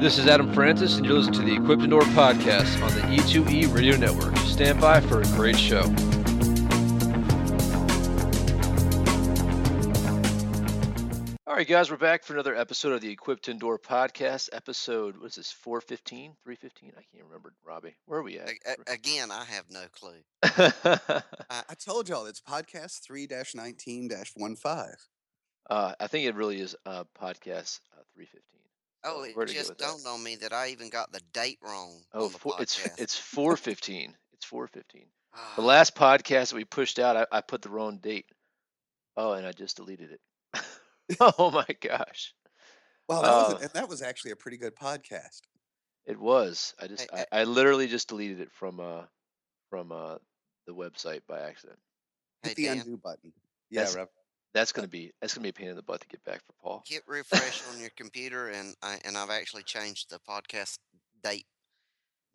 This is Adam Francis, and you're listening to the Equip 2 Endure podcast on the E2E Radio Network. Stand by for a great show. All right, guys, we're back for another episode of the Equip 2 Endure podcast. Episode, what is this, 415, 315? I can't remember, Robby. Where are we at? A- a- again, I have no clue. I told y'all it's podcast 3 19 15. uh, I think it really is uh, podcast uh, 315. Oh, it where just with that? dawned on me that I even got the date wrong. Oh, on the four, it's it's 415. It's 415. Ah, The last podcast that we pushed out, I, I put the wrong date. Oh, and I just deleted it. oh my gosh, Well, that was, Uh, and that was actually a pretty good podcast. it was. I just, Hey, I, I literally just deleted it from uh, from uh, the website by accident. hey, Hit the Dan, undo button. Yeah, That's- gonna be, that's gonna be a pain in the butt to get back for Paul. hit refresh on your computer, and I and I've actually changed the podcast date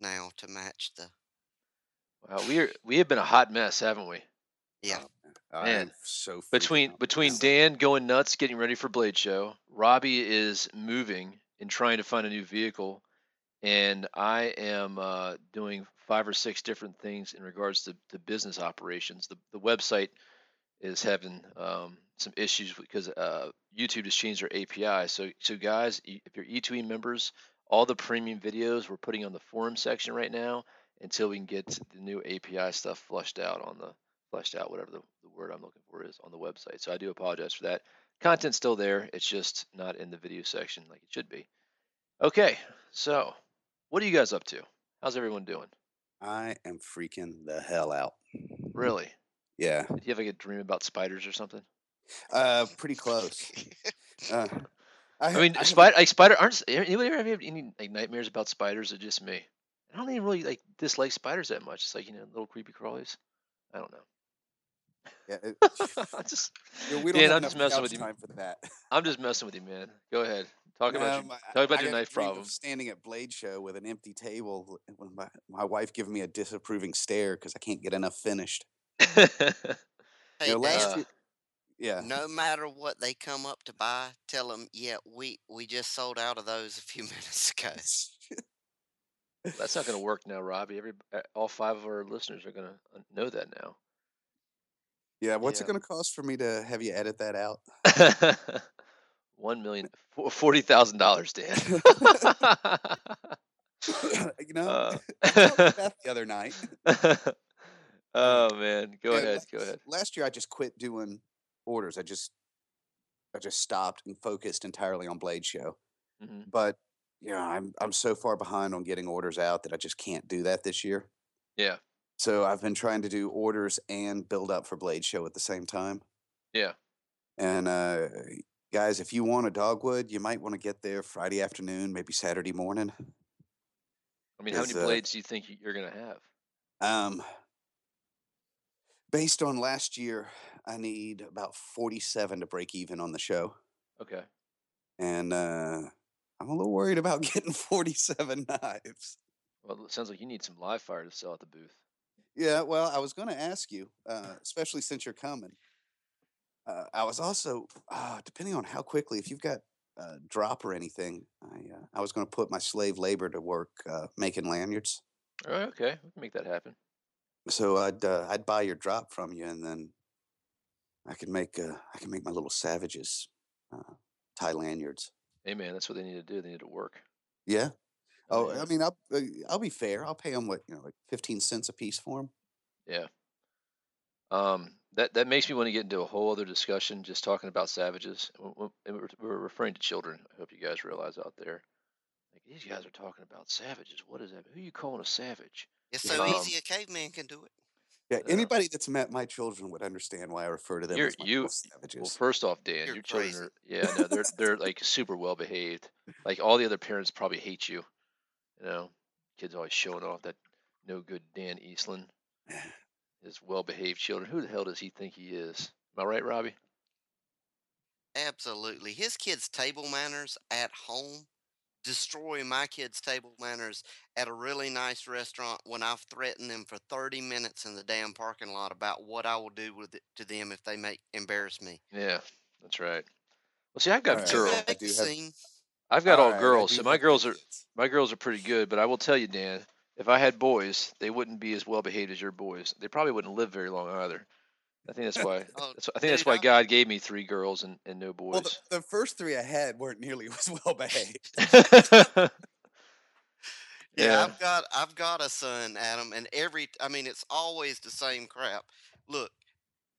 now to match the. Wow, we are, we have been a hot mess, haven't we? Yeah, I Man, so Between between Dan going nuts, getting ready for Blade Show, Robby is moving and trying to find a new vehicle, and I am uh, doing five or six different things in regards to, to business operations. The the website is having um, some issues because uh, YouTube has changed their API. So so guys, if you're E2E members, all the premium videos we're putting on the forum section right now until we can get the new API stuff flushed out on the fleshed out, whatever the, the word I'm looking for is on the website. So I do apologize for that. Content's still there. It's just not in the video section like it should be. Okay, so what are you guys up to? How's everyone doing? I am freaking the hell out. Really? Yeah, Did you have like a dream about spiders or something? Uh, pretty close. Uh, I ha- mean, have- spider like spider aren't anybody ever have any like nightmares about spiders or just me? I don't even really like dislike spiders that much. It's like you know little creepy crawlies. I don't know. yeah, it- I just yeah, we don't Dan, have I'm just messing with you. time for that. I'm just messing with you, man. Go ahead. Talk about Um, your, talk about I your knife dream problem. Standing at Blade Show with an empty table, with my, my wife giving me a disapproving stare because I can't get enough finished. hey, You know, last Dan, year, yeah, no matter what they come up to buy, tell them, yeah, we we just sold out of those a few minutes ago. That's not going to work now, Robby. Every uh, all five of our listeners are going to know that now. yeah. What's Yeah. it going to cost for me to have you edit that out? One million, fo- forty thousand dollars, Dan. you know, Uh, I talked to Beth the other night. oh man, go Yeah, ahead, last- go ahead. Last year, I just quit doing orders. I just, I just stopped and focused entirely on Blade Show. hmm But you know, I'm I'm so far behind on getting orders out that I just can't do that this year. Yeah, So I've been trying to do orders and build up for Blade Show at the same time. yeah. And uh, guys, if you want a dogwood, you might want to get there Friday afternoon, maybe Saturday morning. I mean, how many uh, blades do you think you're going to have? Um, based on last year, I need about 47 to break even on the show. Okay. And uh, I'm a little worried about getting 47 knives. Well, it sounds like you need some live fire to sell at the booth. Yeah, well, I was going to ask you, uh, especially since you're coming. Uh, I was also, uh, depending on how quickly, if you've got a drop or anything, I, uh, I was going to put my slave labor to work uh, making lanyards. Right, okay, we can make that happen. So I'd uh, I'd buy your drop from you, and then I could make uh, I can make my little savages uh, tie lanyards. Hey man, that's what they need to do. They need to work. Yeah. Oh, yeah. I mean, I'll uh, I'll be fair. I'll pay them what you know, like fifteen cents a piece for them. Yeah. Um, that that makes me want to get into a whole other discussion, just talking about savages. W- w- and We're, we're referring to children. I hope you guys realize out there. Like these guys are talking about savages. What is that? Who are you calling a savage? It's so Um, easy a caveman can do it. Yeah, Yeah. anybody that's met my children would understand why I refer to them You're- as my you- little Well, first off, Dan, You're your children are yeah, no, they're they're like super well behaved. Like all the other parents probably hate you. You know, kids always showing off that no good Dan Eastland, his well behaved children. Who the hell does he think he is? Am I right, Robby? Absolutely. His kids' table manners at home destroy my kids' table manners at a really nice restaurant when I've threatened them for 30 minutes in the damn parking lot about what I will do with it to them if they make embarrass me. Yeah, that's right. Well, see, I've got Alright. Do girl. I do have. I've got all, Alright, girls, so my girls are kids. my girls are pretty good. But I will tell you, Dan, if I had boys, they wouldn't be as well behaved as your boys. They probably wouldn't live very long either. I think that's why. Oh, that's, I think that's why God gave me three girls and, and no boys. Well, the, the first three I had weren't nearly as well behaved. Yeah, Yeah. I've got I've got a son, Adam, and every I mean it's always the same crap. Look,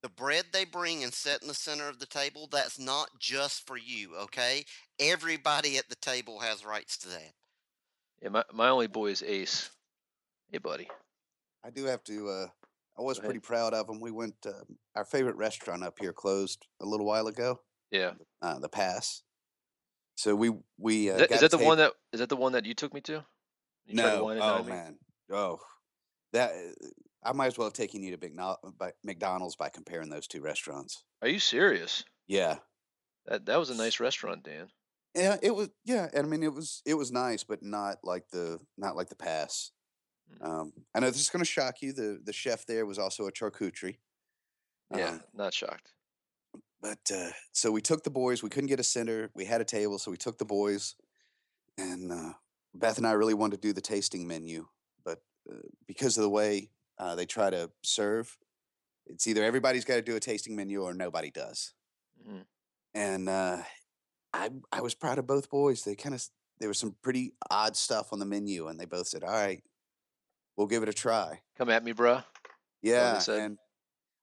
the bread they bring and set in the center of the table, that's not just for you, okay? Everybody at the table has rights to that. yeah, my my only boy is Ace. Hey, buddy. I do have to. Uh, I was pretty proud of them. We went. Uh, our favorite restaurant up here closed a little while ago. Yeah. Uh, the Pass. So we we uh, Is that, got is that the one that is that the one that you took me to? You tried to No. Oh man. Oh, that. uh, I might as well have taken you to by McDonald's by comparing those two restaurants. Are you serious? Yeah. That that was a nice restaurant, Dan. Yeah, it was. Yeah, and I mean, it was. It was nice, but not like the not like the pass. Mm. Um, I know this is going to shock you. The the chef there was also a charcuterie. Yeah, Um, not shocked. but uh, so we took the boys. We couldn't get a center. We had a table, so we took the boys, and uh, Beth and I really wanted to do the tasting menu, but uh, because of the way uh, they try to serve, it's either everybody's got to do a tasting menu or nobody does. Mhm. And uh, I I was proud of both boys. They kind of there was some pretty odd stuff on the menu, and they both said, "All right, we'll give it a try." Come at me, bruh. Yeah, and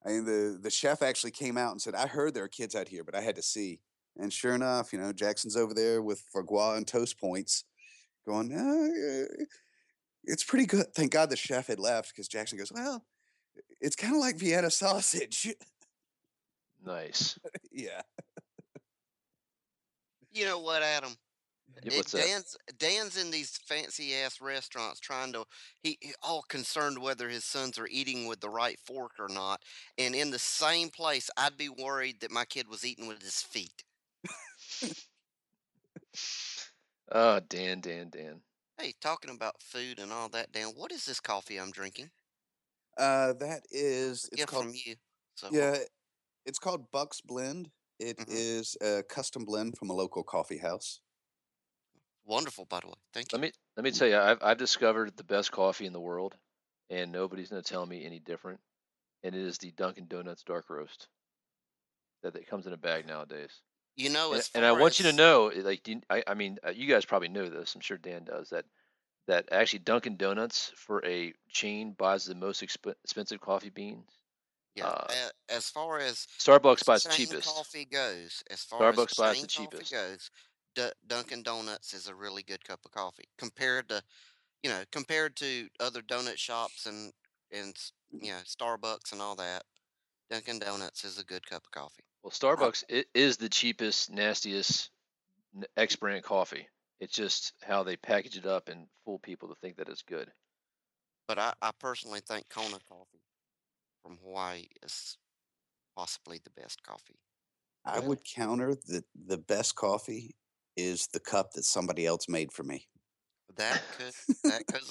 I mean the the chef actually came out and said, "I heard there are kids out here, but I had to see." And sure enough, you know, Jackson's over there with foie and toast points, going, "Uh, "It's pretty good." Thank God the chef had left because Jackson goes, "Well, it's kind of like Vienna sausage." Nice. yeah, You know what, Adam? Yeah, It- what's that? Dan's Dan's in these fancy ass restaurants trying to he, he all concerned whether his sons are eating with the right fork or not. And in the same place, I'd be worried that my kid was eating with his feet. Oh, Dan, Dan, Dan. Hey, talking about food and all that, Dan, what is this coffee I'm drinking? uh, that is It's a it's gift called from you. So yeah, it's called Buck's Blend. It Mhm. is a custom blend from a local coffee house. Wonderful, by the way. Thank you. Let me let me tell you, I've I've discovered the best coffee in the world, and nobody's gonna tell me any different. And it is the Dunkin' Donuts dark roast that that comes in a bag nowadays. You know, And, and I want you to know, eh, like, you- I, I mean, uh, you guys probably know this. I'm sure Dan does that. That actually Dunkin' Donuts for a chain buys the most exp- expensive coffee beans. Yeah, uh, as far as Starbucks buys the cheapest. coffee goes, as far Starbucks as buys the cheapest. goes, D- Dunkin' Donuts is a really good cup of coffee compared to, you know, compared to other donut shops and and mm. you know Starbucks and all that. Dunkin' Donuts is a good cup of coffee. Well, Starbucks i- is the cheapest, nastiest n- X brand coffee. It's just how they package it up and fool people to think that it's good. But I, I personally think Kona coffee from Hawaii is possibly the best coffee. I would counter that the best coffee is the cup that somebody else made for me. That could that could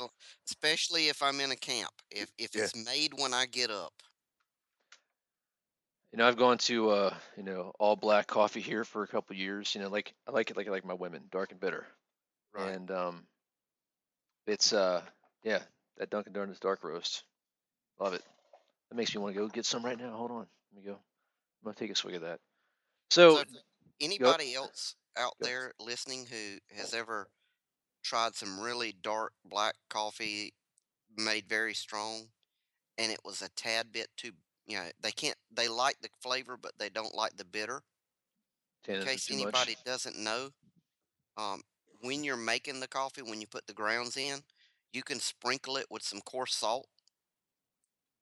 especially if I'm in a camp. If if Yeah. it's made when I get up. You know, I've gone to uh, you know, all black coffee here for a couple years. You know, like I like it like I like my women, dark and bitter. Right. And um, it's uh, yeah, that Dunkin' Donuts dark roast, love it. That makes me want to go get some right now. Hold on, let me go. I'm gonna take a swig of that. So, So, anybody else out there listening who has ever tried some really dark black coffee made very strong and it was a tad bit too you know they can't they like the flavor but they don't like the bitter. In case too much. anybody doesn't know um, when you're making the coffee when you put the grounds in you can sprinkle it with some coarse salt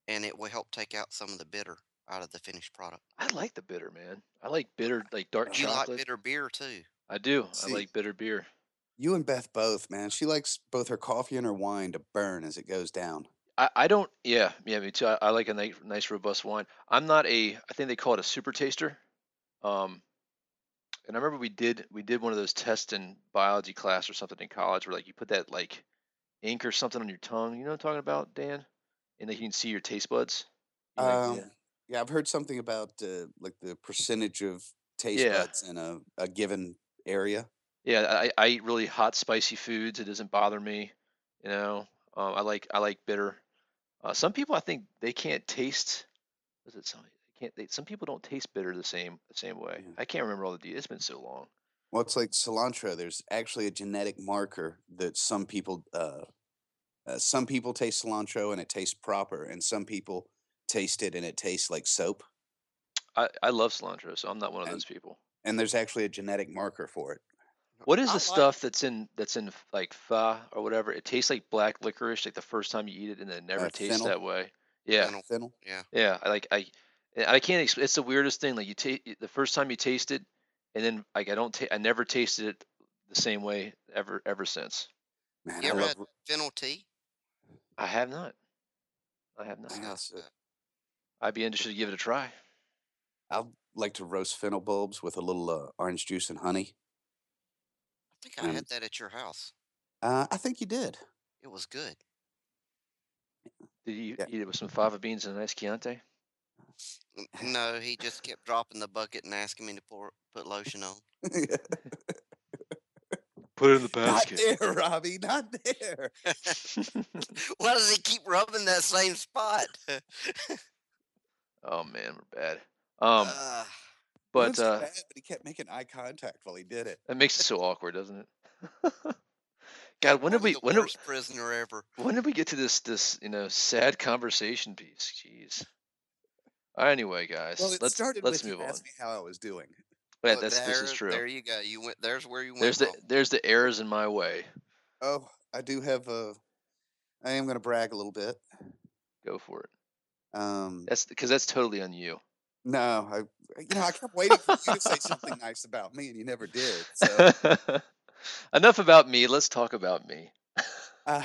and it will help take out some of the bitter out of the finished product I like the bitter, man. I like bitter, like dark you chocolate. like bitter beer too I do. See- I like bitter beer. You and Beth both, man. She likes both her coffee and her wine to burn as it goes down. I, I don't. Yeah, yeah, me too. I, I like a nice, nice, robust wine. I'm not a. I think they call it a super taster. Um, and I remember we did we did one of those tests in biology class or something in college where like you put that like ink or something on your tongue. You know what I'm talking about, Dan? And like you can see your taste buds. You Um, yeah. Yeah, I've heard something about uh, like the percentage of taste Yeah. buds in a, a given area. Yeah, I, I eat really hot, spicy foods. It doesn't bother me. You know, um, I like I like bitter. Uh, some people I think they can't taste. Is it some? Can't. They, some people don't taste bitter the same the same way. Yeah. I can't remember all the details. It's been so long. Well, it's like cilantro. There's actually a genetic marker that some people, uh, uh, some people taste cilantro and it tastes proper, and some people taste it and it tastes like soap. I, I love cilantro, so I'm not one of And those people. and there's actually a genetic marker for it. What is I the like stuff that's in that's in like pho or whatever? It tastes like black licorice, like the first time you eat it, and then it never Uh, tastes fennel. that way. Yeah, fennel. Fennel. Yeah. yeah. I like I I can't. Expl- it's the weirdest thing. Like you take the first time you taste it, and then like I don't. ta- I never tasted it the same way ever ever since. Man, You I ever love. had fennel tea? I have not. I have not. Man, Yeah, that's uh, it. I'd be interested to give it a try. I like to roast fennel bulbs with a little uh, orange juice and honey. I think I And had that at your house. uh, I think you did. It was good. Did you Yeah. eat it with some fava beans and a nice Chianti? No, he just kept dropping the bucket and asking me to pour put lotion on. Put it in the not basket. there, Robby. Not there. Why does he keep rubbing that same spot? oh man, we're bad. Um, uh, but uh, bad, but he kept making eye contact while he did it. that makes it so awkward, doesn't it? God, when did we when worst prisoner ever. when did we get to this this you know sad conversation piece? Jeez. Anyway, guys, Well, let's let's move on. asked me how I was doing. Yeah, Look, that's this is true. there you go. You went. There's where you went There's the there's the errors in my way. Oh, I do have a. I am going to brag a little bit. Go for it. Um, That's because that's totally on you. no, I you know I kept waiting for you to say something nice about me, and you never did. So, Enough about me. Let's talk about me. uh,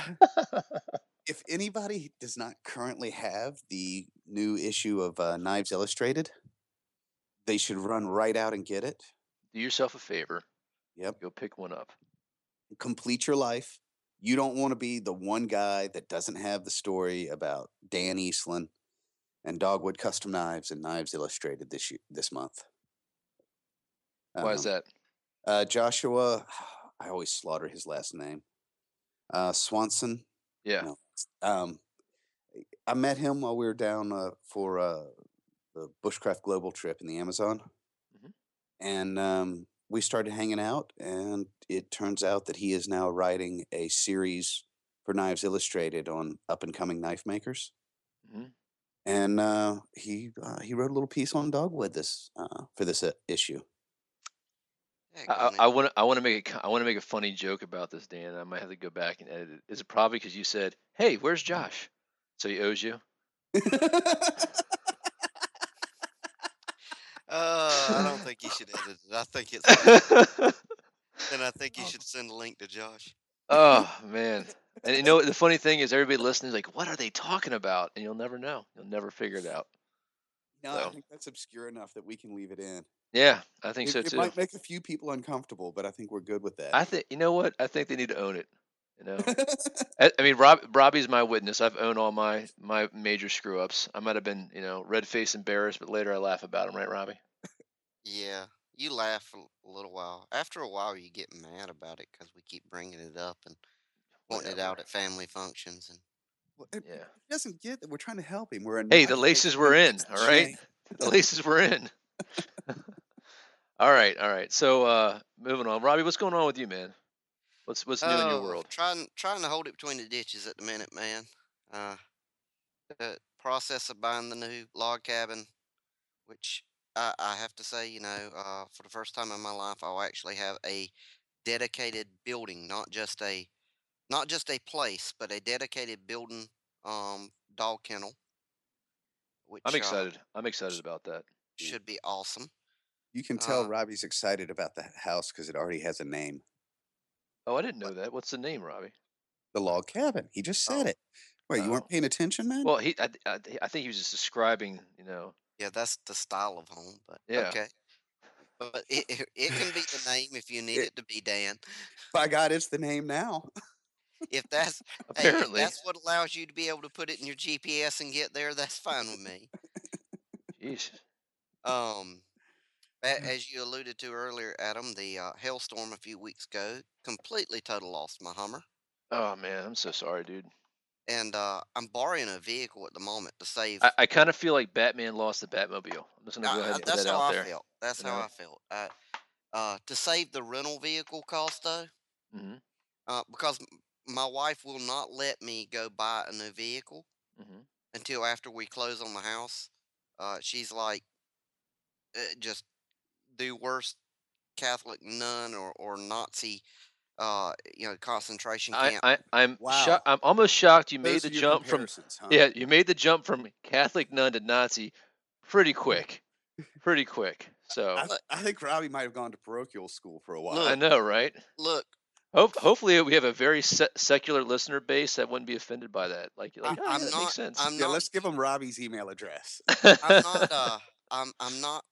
if anybody does not currently have the new issue of uh, Knives Illustrated, they should run right out and get it. Do yourself a favor. Yep. Go pick one up. complete your life. You don't want to be the one guy that doesn't have the story about Dan Eastland and Dogwood Custom Knives and Knives Illustrated this year, this month. Why is Um, that? Uh, Joshua, I always slaughter his last name. Uh, Swanson. Yeah. No, um, I met him while we were down uh, for uh, the Bushcraft Global trip in the Amazon, Mhm. and um, we started hanging out. And it turns out that he is now writing a series for Knives Illustrated on up and coming knife makers. Mhm. And uh, he uh, he wrote a little piece on dogwood this uh, for this uh, issue. I on it. I want to I want to make a I want to make a funny joke about this, Dan. I might have to go back and edit it. Is it probably because you said, "Hey, where's Josh?" So he owes you. Uh, I don't think you should edit it. I think it's. and I think you should send a link to Josh. oh man. And you know the funny thing is, everybody listening is like, "What are they talking about?" And you'll never know. You'll never figure it out. no, I think that's obscure enough that we can leave it in. Yeah, I think It, so too. it might make a few people uncomfortable, but I think we're good with that. I think you know what? I think they need to own it. You know, I, I mean, Rob Robby's my witness. I've owned all my my major screw ups. I might have been, you know, red faced embarrassed, but later I laugh about them, right, Robby? Yeah, you laugh for a little while. After a while, you get mad about it because we keep bringing it up and wanting it out at family functions. And Well, it- Yeah. He doesn't get that we're trying to help him. We're in Hey, the laces maker were in. All right, the laces were in. all right, all right. So, uh, moving on, Robby, what's going on with you, man? What's what's new in your Oh, world? Trying trying to hold it between the ditches at the minute, man. Uh, the process of buying the new log cabin, which I, I have to say, you know, uh, for the first time in my life, I'll actually have a dedicated building, not just a not just a place, but a dedicated building um dog kennel, which I'm uh, excited. I'm excited about that. should be awesome. You can tell Uh, Robby's excited about the house because it already has a name. Oh, I didn't know that. What's the name, Robby? The log cabin. He just said Oh. it. Wait, you Oh. weren't paying attention, man? Well, he, I, I, I think he was just describing, you know. Yeah, that's the style of home, but Yeah. okay. But it, it, it can be the name if you need It- it to be Dan. By God, it's the name now. If that's hey, if that's what allows you to be able to put it in your GPS and get there, that's fine with me. Jeez. Um, As you alluded to earlier, Adam, the uh, hailstorm a few weeks ago completely total lost my Hummer, Oh man, I'm so sorry, dude. and uh, I'm borrowing a vehicle at the moment to save. I, I kind of feel like Batman lost the Batmobile. I'm just gonna go I- ahead and put that out I there. felt. That's you how know? I felt. I, uh, to save the rental vehicle cost though, hmm uh, because my wife will not let me go buy a new vehicle hmm until after we close on the house. Uh, she's like, uh, just the worst Catholic nun or, or Nazi, uh, you know, concentration camp. I I'm Wow. shocked. I'm almost shocked you made the jump from huh? yeah you made the jump from Catholic nun to Nazi pretty quick, pretty quick. So I, I think Robby might have gone to parochial school for a while. Look, I know, right? Look, Hope, hopefully we have a very se- secular listener base that wouldn't be offended by that. Like, like I, oh, yeah, I'm that not. makes sense. I'm yeah, not. let's give him Robby's email address. I'm not. Uh, I'm. I'm not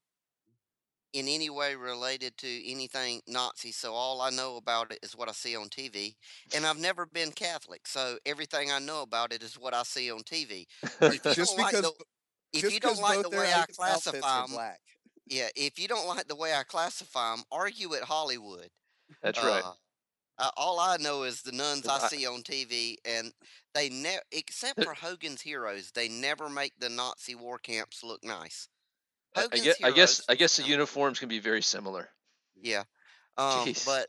in any way related to anything Nazi. So all I know about it is what I see on TV, and I've never been Catholic. So everything I know about it is what I see on TV. If you just don't like because, the, if just you don't 'cause like the way I outfits- outfits classify them, black. yeah. If you don't like the way I classify them, argue at Hollywood. That's right. Uh, all I know is the nuns I see on TV, and they never, except for Hogan's Heroes, they never make the Nazi war camps look nice. I, I Hogan's guess, I guess, I guess the uniforms can be very similar. Yeah, um, but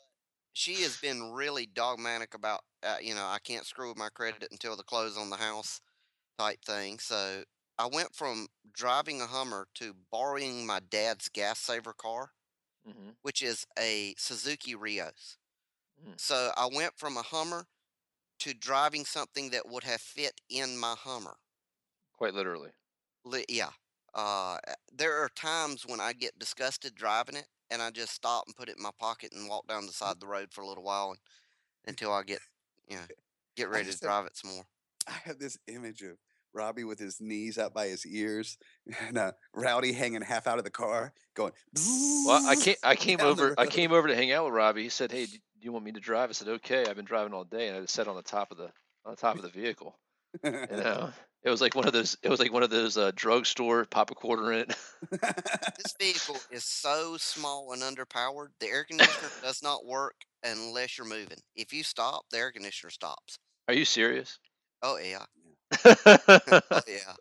she has been really dogmatic about, uh, you know, I can't screw with my credit until the close on the house type thing. So I went from driving a Hummer to borrowing my dad's gas saver car, hmm which is a Suzuki Rios. Mm. So I went from a Hummer to driving something that would have fit in my Hummer. Quite literally. Li- yeah. Uh, uh, there are times when I get disgusted driving it, and I just stop and put it in my pocket and walk down the side of the road for a little while and, until I get, you know, get ready to drive it some more. I have this image of Robby with his knees up by his ears and uh, Rowdy hanging half out of the car, going. Well, I came, I came over, I came over to hang out with Robby. He said, "Hey, do you want me to drive?" I said, "Okay." I've been driving all day, and I just sat on the top of the, on the top of the vehicle. You know, it was like one of those, it was like one of those uh, drugstore pop a quarter in it. This vehicle is so small and underpowered. The air conditioner does not work unless you're moving. If you stop, the air conditioner stops. Are you serious? Oh yeah, oh yeah.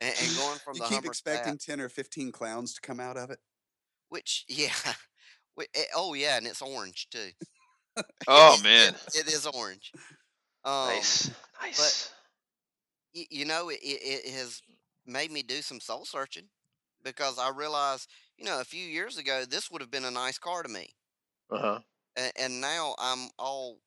And, and going from you the keep Hummer expecting that, 10 or 15 clowns to come out of it. which yeah, eh, oh yeah, and it's orange too. Oh man, it, it is orange. Um, nice, nice. y- you know, it, it, it has made me do some soul searching because I realized, you know, a few years ago, this would have been a nice car to me. Uh huh. And, and now I'm all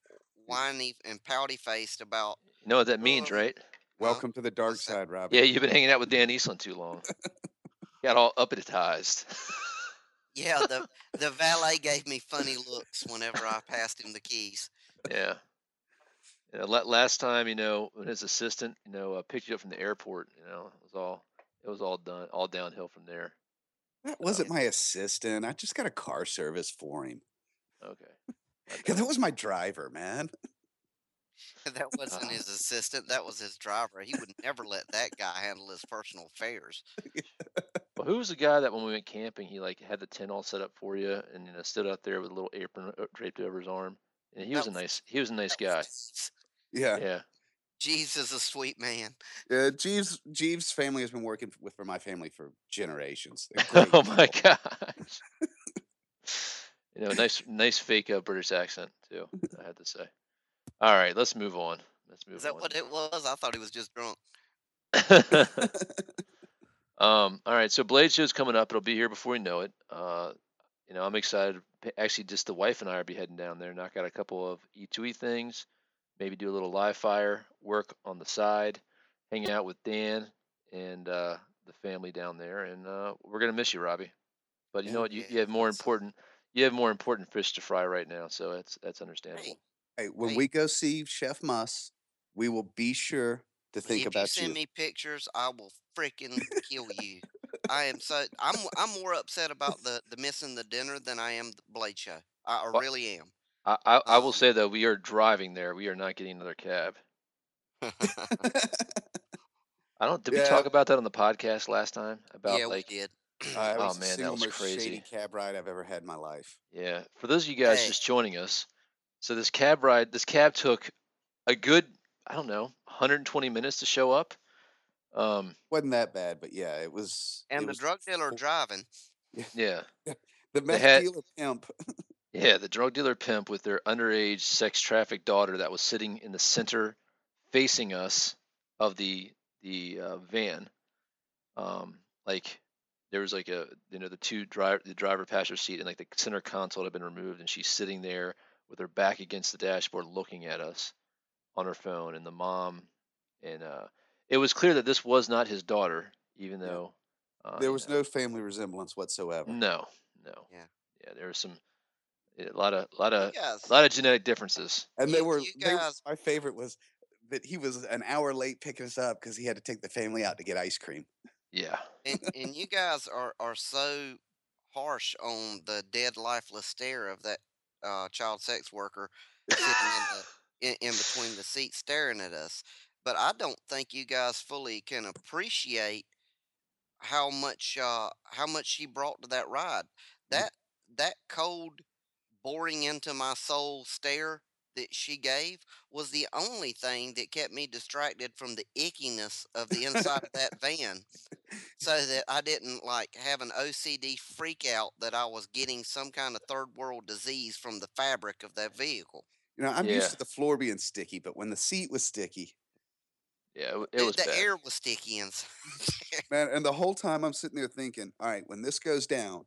whiny and pouty faced about, You know what that means, Well, right? Welcome to the dark side, Robby. Yeah, you've been hanging out with Dan Eastland too long. Got all uppitized. yeah, the, the valet gave me funny looks whenever I passed him the keys. yeah. You know, last time, you know, when his assistant, you know, uh, picked you up from the airport, you know, it was all, it was all done, all downhill from there. That wasn't my assistant. I just got a car service for him. Okay. Yeah, that was my driver, man. That wasn't his assistant, that was his driver. He would never let that guy handle his personal affairs. Well, who was the guy that when we went camping, he like had the tent all set up for you, and you know, stood out there with a little apron uh, draped over his arm, and he That was a nice, he was a nice That was guy. Jeeves. Yeah. Yeah. Jeeves is a sweet man. Uh, Jeeves Jeeves' family has been working with for my family for generations. Oh my people. gosh. you know, nice, nice fake uh, British accent too. I had to say. All right, let's move on. Let's move Is that on. what it was? I thought he was just drunk. um. All right. So Blade Show's coming up. It'll be here before we know it. Uh, you know, I'm excited. Actually, just the wife and I will be heading down there, knock out a couple of E2E things, maybe do a little live fire work on the side, hang out with Dan and uh, the family down there, and uh, we're gonna miss you, Robby. But you know what? You, you have more important. You have more important fish to fry right now, so that's that's understandable. Hey, Hey, when Hey. we go see Chef Muss, we will be sure to think if you about send you. me pictures, I will freaking kill you. I am so I'm I'm more upset about the the missing the dinner than I am the Blade Show. I, I Wha- really am. I I, I will Um, say though, we are driving there. We are not getting another cab. I don't. Did we Yeah. talk about that on the podcast last time? About yeah, like we did. Uh, it Oh was the man, that single was most shady crazy. cab ride I've ever had in my life. Yeah. For those of you guys Hey, just joining us, so this cab ride, this cab took a good, I don't know, 120 minutes to show up. Um, Wasn't that bad, but yeah, it was. and It the was drug dealer full- driving. yeah. the They meth had, dealer pimp. yeah, the drug dealer pimp with their underage sex trafficked daughter that was sitting in the center facing us of the the uh, van. Um, like there was like a you know the two driver the driver passenger seat and like the center console had been removed and she's sitting there with her back against the dashboard looking at us on her phone and the mom and uh it was clear that this was not his daughter even though uh There you was know no family resemblance whatsoever. no no Yeah. yeah there was some a lot of a lot of guys, a lot of genetic differences And they were, you they were, guys, my favorite was that he was an hour late picking us up because he had to take the family out to get ice cream. yeah and and you guys are are so harsh on the dead, lifeless stare of that uh, child sex worker sitting in the in, in between the seats staring at us. But I don't think you guys fully can appreciate how much uh how much she brought to that ride. That that cold, boring into my soul stare that she gave was the only thing that kept me distracted from the ickiness of the inside of that van so that I didn't like have an OCD freak out that I was getting some kind of third world disease from the fabric of that vehicle. You know, I'm yeah used to the floor being sticky, but when the seat was sticky, yeah it, w- The, was the bad air was sticky inside. man, and the whole time I'm sitting there thinking, all right, when this goes down,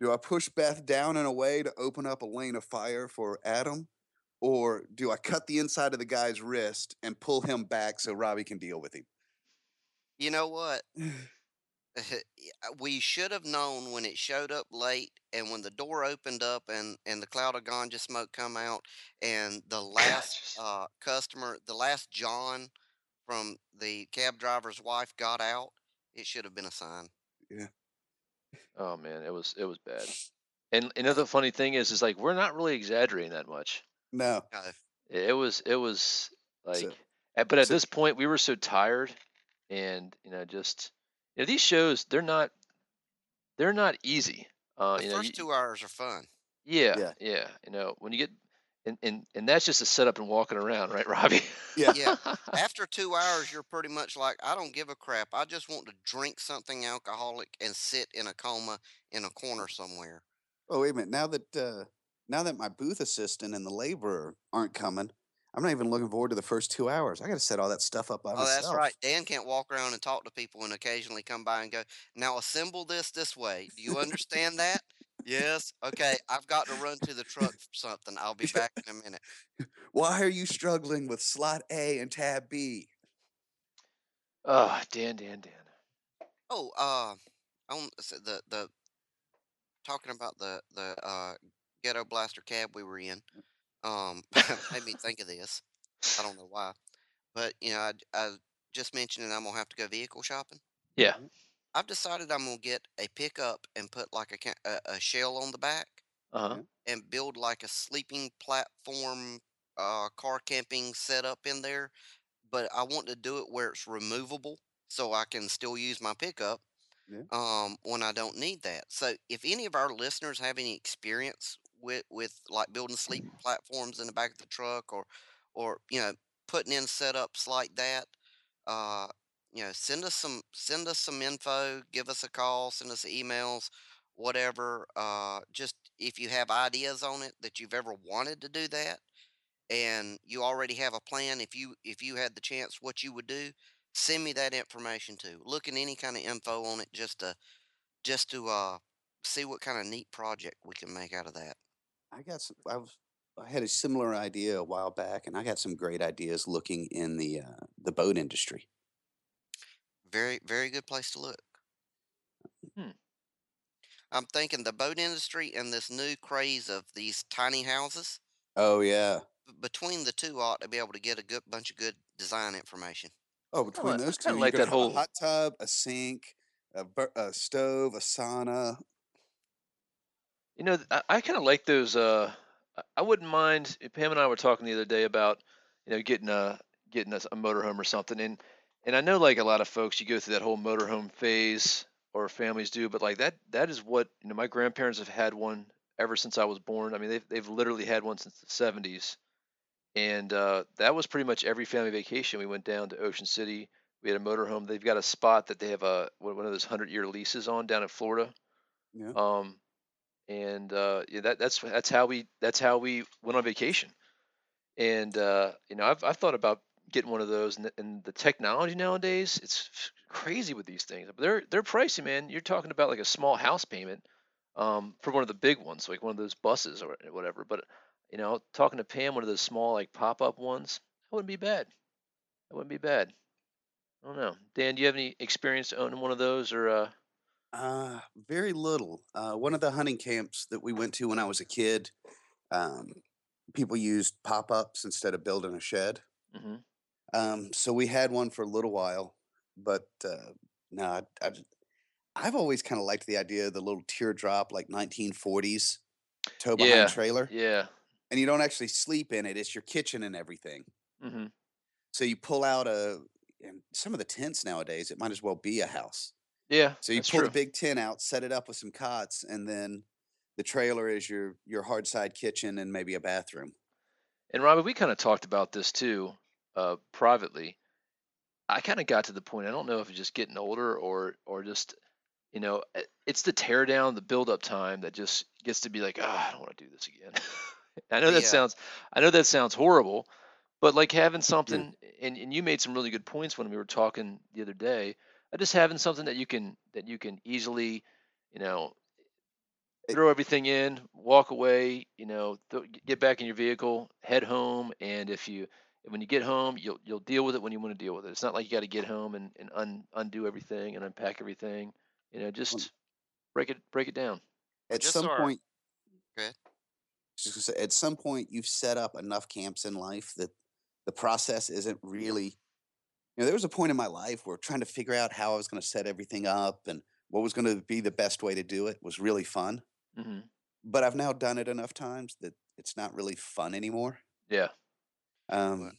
do I push Beth down in a way to open up a lane of fire for Adam? Or do I cut the inside of the guy's wrist and pull him back so Robbie can deal with him? You know what? we should have known when it showed up late and when the door opened up and and the cloud of ganja smoke come out and the last uh customer the last john from the cab driver's wife got out it should have been a sign Yeah. oh man it was it was bad and another funny thing is is like we're not really exaggerating that much No. No. It was it was like, So, but at so this point we were so tired, and you know just you know these shows they're not they're not easy. Uh, the you know, first you, two hours are fun yeah, yeah, yeah. You know when you get and and and that's just a setup and walking around, right, Robby? yeah. yeah after two hours you're pretty much like i don't give a crap i just want to drink something alcoholic and sit in a coma in a corner somewhere Oh wait a minute. Now that uh, now that my booth assistant and the laborer aren't coming, I'm not even looking forward to the first two hours. I got to set all that stuff up by Oh, that's right. Dan can't walk around and talk to people and occasionally come by and go, now assemble this this way. Do you understand that? Yes. Okay. I've got to run to the truck for something. I'll be back in a minute. Why are you struggling with slot A and tab B? oh, Dan, Dan, Dan. Oh, uh, on the, the, talking about the, the, uh, ghetto blaster cab we were in, um, made me think of this. I don't know why, but you know, I, I just mentioned I'm going to have to go vehicle shopping. Yeah. I've decided I'm to get a pickup and put like a, ca- a, a shell on the back. Uh huh. And build like a sleeping platform uh car camping setup in there but i want to do it where it's removable so i can still use my pickup Yeah. um when i don't need that so if any of our listeners have any experience with with like building sleep platforms in the back of the truck or or you know putting in setups like that uh you know send us some send us some info give us a call send us emails whatever uh just if you have ideas on it that you've ever wanted to do that and you already have a plan if you if you had the chance what you would do send me that information too. Look any kind of info on it just to just to uh see what kind of neat project we can make out of that I got some. I was. I had a similar idea a while back, and I got some great ideas looking in the uh, the boat industry. very very good place to look Hmm. i'm thinking the boat industry and this new craze of these tiny houses Oh yeah. between the two ought to be able to get a good bunch of good design information Oh, between li- I those two, you like could that have a whole- hot tub, a sink, a, bur- a stove, a sauna. You know, I, I kind of like those. Uh, I- I wouldn't mind. Pam and I were talking the other day about, you know, getting a getting a, s- a motorhome or something, and and I know like a lot of folks, you go through that whole motorhome phase or families do, but like that that is what you know. My grandparents have had one ever since I was born. I mean, they've they've literally had one since the '70s, and uh, that was pretty much every family vacation. We went down to Ocean City. We had a motorhome. They've got a spot that they have a one of those hundred year leases on down in Florida. Yeah. Um, and uh, yeah, that that's that's how we that's how we went on vacation. And uh, you know, I've I've thought about getting one of those, and the, and the technology nowadays, it's crazy with these things. But they're they're pricey, man. You're talking about like a small house payment um, for one of the big ones, like one of those buses or whatever. But you know, talking to Pam, one of those small like pop up ones, that wouldn't be bad. That wouldn't be bad. I don't know. Dan, do you have any experience owning one of those or uh? Uh, very little. Uh, one of the hunting camps that we went to when I was a kid, um, people used pop ups instead of building a shed. hmm Um, so we had one for a little while, but uh, no, I've always kind of liked the idea of the little teardrop, like 1940s tow behind Yeah, trailer, yeah. and you don't actually sleep in it; it's your kitchen and everything. hmm So you pull out a, and some of the tents nowadays, it might as well be a house. Yeah, So you pull the big tent out, set it up with some cots, and then the trailer is your your hard side kitchen and maybe a bathroom. And Robby, we kind of talked about this too, uh, privately. I kind of got to the point. I don't know if it's just getting older or or just, you know, uh, it's the tear down, the build up time that just gets to be like, ah, I don't want to do this again. I know that Yeah. sounds, I know that sounds horrible, but like having something, and and you made some really good points when we were talking the other day. Uh, Just having something that you can that you can easily, you know, throw everything in, walk away, you know, th- get back in your vehicle, head home, and if you when you get home, you'll you'll deal with it when you want to deal with it. It's not like you got to get home and, and un, undo everything and unpack everything. You know, just break it break it down. At just some so our point, good. just gonna say, at some point, you've set up enough camps in life that the process isn't really. You know, there was a point in my life where trying to figure out how I was going to set everything up and what was going to be the best way to do it was really fun. hmm But I've now done it enough times that it's not really fun anymore. Yeah. Um,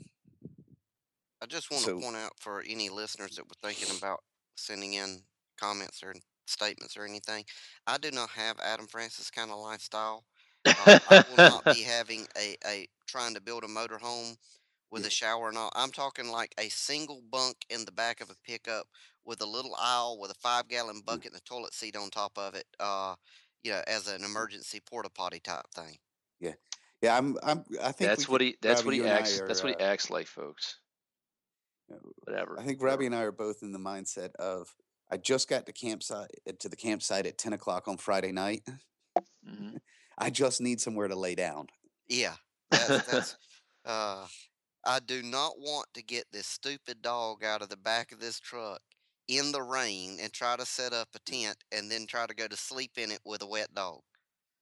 I just want to point out for any listeners that were thinking about sending in comments or statements or anything, I do not have Adam Francis kind of lifestyle. Uh, I will not be having a, a trying to build a motorhome with yeah, a shower and all. I'm talking like a single bunk in the back of a pickup with a little aisle with a five gallon yeah, bucket and a toilet seat on top of it. Uh, you know, as an emergency porta potty type thing. yeah, yeah. I'm, I'm. I think That's what he that's Robby, what he you and I acts that's what he acts like, folks. you know, Whatever. I think Robby and I are both in the mindset of. I just got to campsite uh, to the campsite at ten o'clock on Friday night. hmm I just need somewhere to lay down. Yeah, that's that's. Uh, I do not want to get this stupid dog out of the back of this truck in the rain and try to set up a tent and then try to go to sleep in it with a wet dog.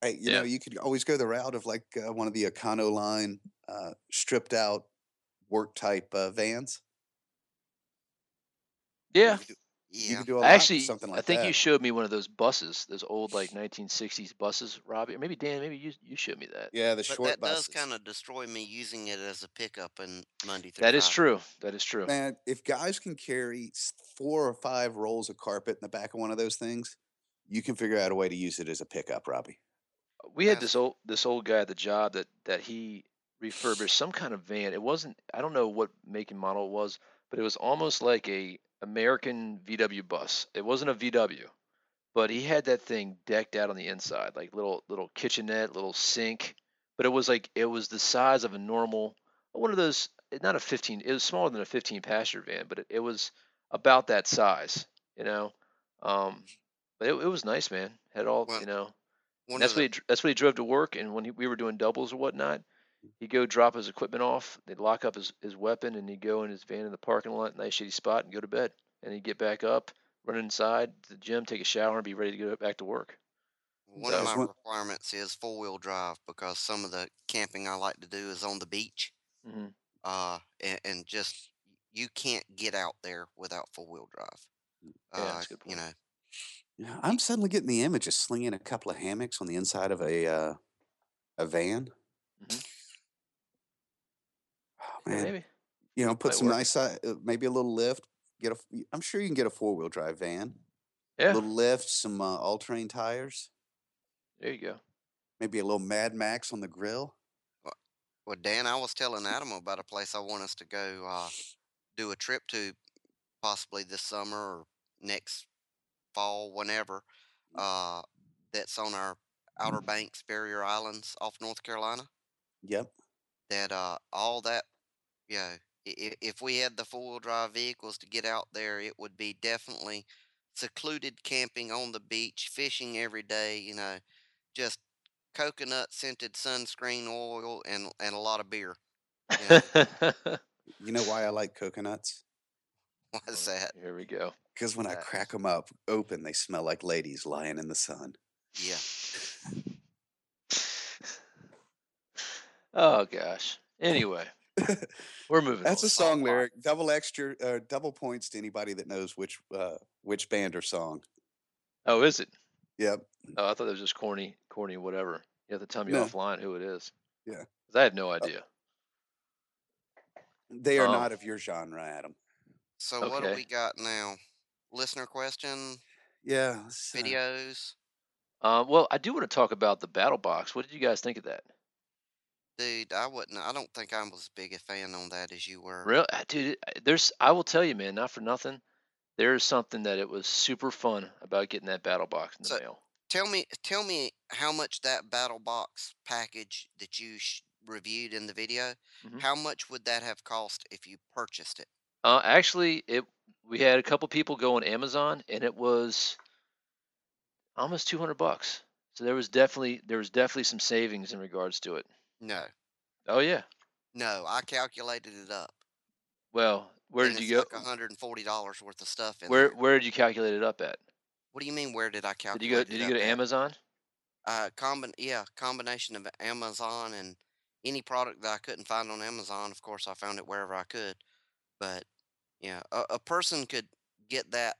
Hey, you yeah. know, you could always go the route of like uh, one of the Econo line uh, stripped out work type uh, vans. Yeah. could do, you Yeah, could do a I lot actually, something I like think you showed me one of those buses, those old like 1960s buses, Robby, or maybe Dan, maybe you you showed me that. Yeah, the but short that does kind of destroy me using it as a pickup and Monday through That is Friday. true. That is true. Man, if guys can carry four or five rolls of carpet in the back of one of those things, you can figure out a way to use it as a pickup, Robby. We had this old this old guy at the job that that he refurbished some kind of van. It wasn't I don't know what make and model it was, but it was almost like a American VW bus. It wasn't a VW, but he had that thing decked out on the inside, like little little kitchenette, little sink. But it was like it was the size of a normal one of those. Not a 15. It was smaller than a 15 passenger van, but it, it was about that size, you know. Um, but it, it was nice, man. Had all you know. one that's of what the he, that's what he drove to work. And when he, we were doing doubles or whatnot, he'd go drop his equipment off. They'd lock up his, his weapon, and he'd go in his van in the parking lot, nice shady spot, and go to bed. And he'd get back up, run inside the gym, take a shower, and be ready to go back to work. one Yeah, of So my one, requirements is four wheel drive because some of the camping I like to do is on the beach. hmm Uh, and, and just you can't get out there without four wheel drive. Yeah, Uh, that's a good you know, yeah, I'm suddenly getting the image of slinging a couple of hammocks on the inside of a uh, a van. hmm Yeah, man, maybe you know, put might some work. nice, uh, maybe a little lift. Get a, I'm sure you can get a four wheel drive van. Yeah, little lift, some uh, all-terrain tires, there you go. maybe a little Mad Max on the grill. Well, Dan, I was telling Adam about a place I want us to go uh, do a trip to, possibly this summer or next fall, whenever. Uh, that's on our Outer Banks barrier islands off North Carolina. Yep. That uh, all that, you know, if, if we had the four-wheel drive vehicles to get out there, it would be definitely secluded camping on the beach, fishing every day. You know, just coconut scented sunscreen oil and and a lot of beer. Yeah. You know why I like coconuts? What's oh, that? Here we go. Because when I crack them up open, they smell like ladies lying in the sun. Yeah. Oh gosh. Anyway, we're moving. That's on. a song lyric. Double extra, uh, double points to anybody that knows which uh, which band or song. Oh, is it? Yep. Oh, I thought it was just corny, corny, whatever. You have to tell me No. offline who it is. Yeah. 'Cause I had no idea. They are Oh. not of your genre, Adam. So what do we got now? Listener question, Yeah. let's, uh, videos. Um, well, I do want to talk about the BattlBox. What did you guys think of that? Dude, I wouldn't. I don't think I was as big a fan on that as you were. Real, uh, dude. There's, I will tell you, man, not for nothing. There is something that it was super fun about getting that BattlBox in the So- mail. Tell me, tell me how much that BattlBox package that you sh- reviewed in the video. Mhm. How much would that have cost if you purchased it? Uh, actually, it we had a couple people go on Amazon, and it was almost 200 bucks. So there was definitely there was definitely some savings in regards to it. No, Oh yeah. no. I calculated it up. Well, where and did you go? Like hundred and forty dollars worth of stuff in Where there. where did you calculate it up at? What do you mean? Where did I calculate? Did you go? Did you go to at? Amazon? Uh, combin yeah, combination of Amazon and any product that I couldn't find on Amazon. Of course, I found it wherever I could. But yeah, a, a person could get that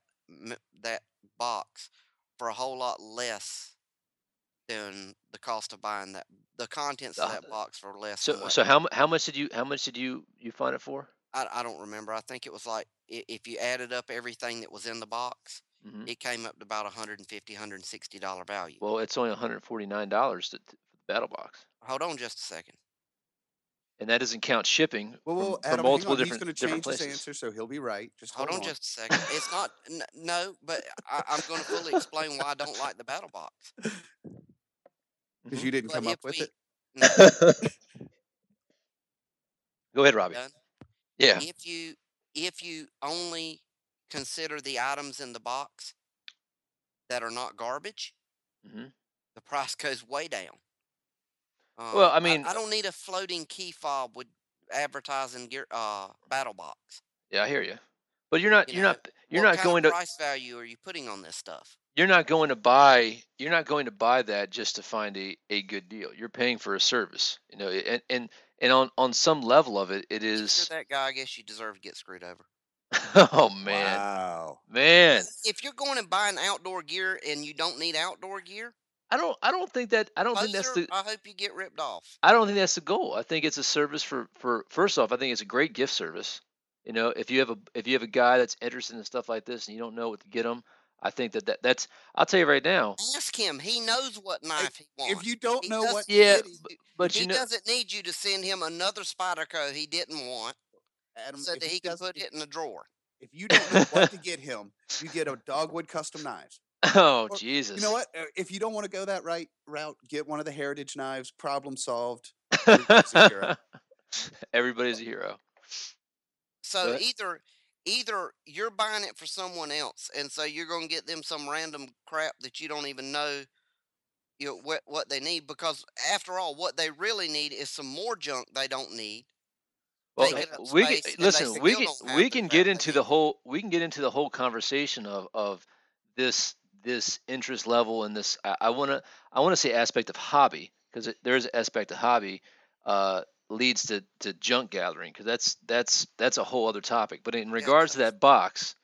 that box for a whole lot less than the cost of buying that the contents of Uh, that box for less. So what, so how mu- how much did you how much did you you find it for? I, I don't remember. I think it was like if you added up everything that was in the box, hmm it came up to about a hundred and fifty, hundred and sixty dollar value. Well, it's only 149 dollars to, to, for the BattlBox, Hold on just a second. and that doesn't count shipping Well, well from Adam, multiple hang on. He's going to different change his answer, so he'll be right. Just Hold hold, on just a second. It's not n- no, but I, I'm going to fully explain why I don't like the BattlBox. because Mhm. you didn't come up with we- it. Go ahead, Robby. done. Yeah. If you if you only consider the items in the box that are not garbage, hmm the price goes way down. Uh, Well, I mean- I, don't need a floating key fob with advertising gear, uh, BattlBox. Yeah, I hear you. But you're not You you're not you're what not going to price value are you putting on this stuff? You're not going to buy you're not going to buy that just to find a, a good deal. You're paying for a service, you know, and and and on on some level of it, it is. that guy, I guess you deserve to get screwed over. oh man, Wow. man, If you're going and buying outdoor gear and you don't need outdoor gear, I don't I don't think that I don't think that's the I hope you get ripped off. I don't think that's the goal. I think it's a service for for first off, I think it's a great gift service. You know, if you have a if you have a guy that's interested in stuff like this and you don't know what to get him, I think that, that that's I'll tell you right now. Ask him. He knows what knife he wants. If you don't He know what, to Yeah, get, he- b- but he you know, doesn't need you to send him another Spyderco he didn't want Adam, so that he can put it in the drawer. if you don't know what to get him, you get a Dogwood custom knives. oh Or, Jesus, You know what? Uh, If you don't want to go that right route, get one of the Heritage knives. Problem solved. Everybody's a hero. Everybody's a hero. So But- either either you're buying it for someone else, and so you're going to get them some random crap that you don't even know you know, what what they need. Because after all, what they really need is some more junk they don't need. Well, we can, listen. We can we can get into the whole we can get into the whole conversation of of this this interest level and this. I, want to I want to say aspect of hobby because there is an aspect of hobby uh, leads to to junk gathering because that's that's that's a whole other topic. But in regards to that box,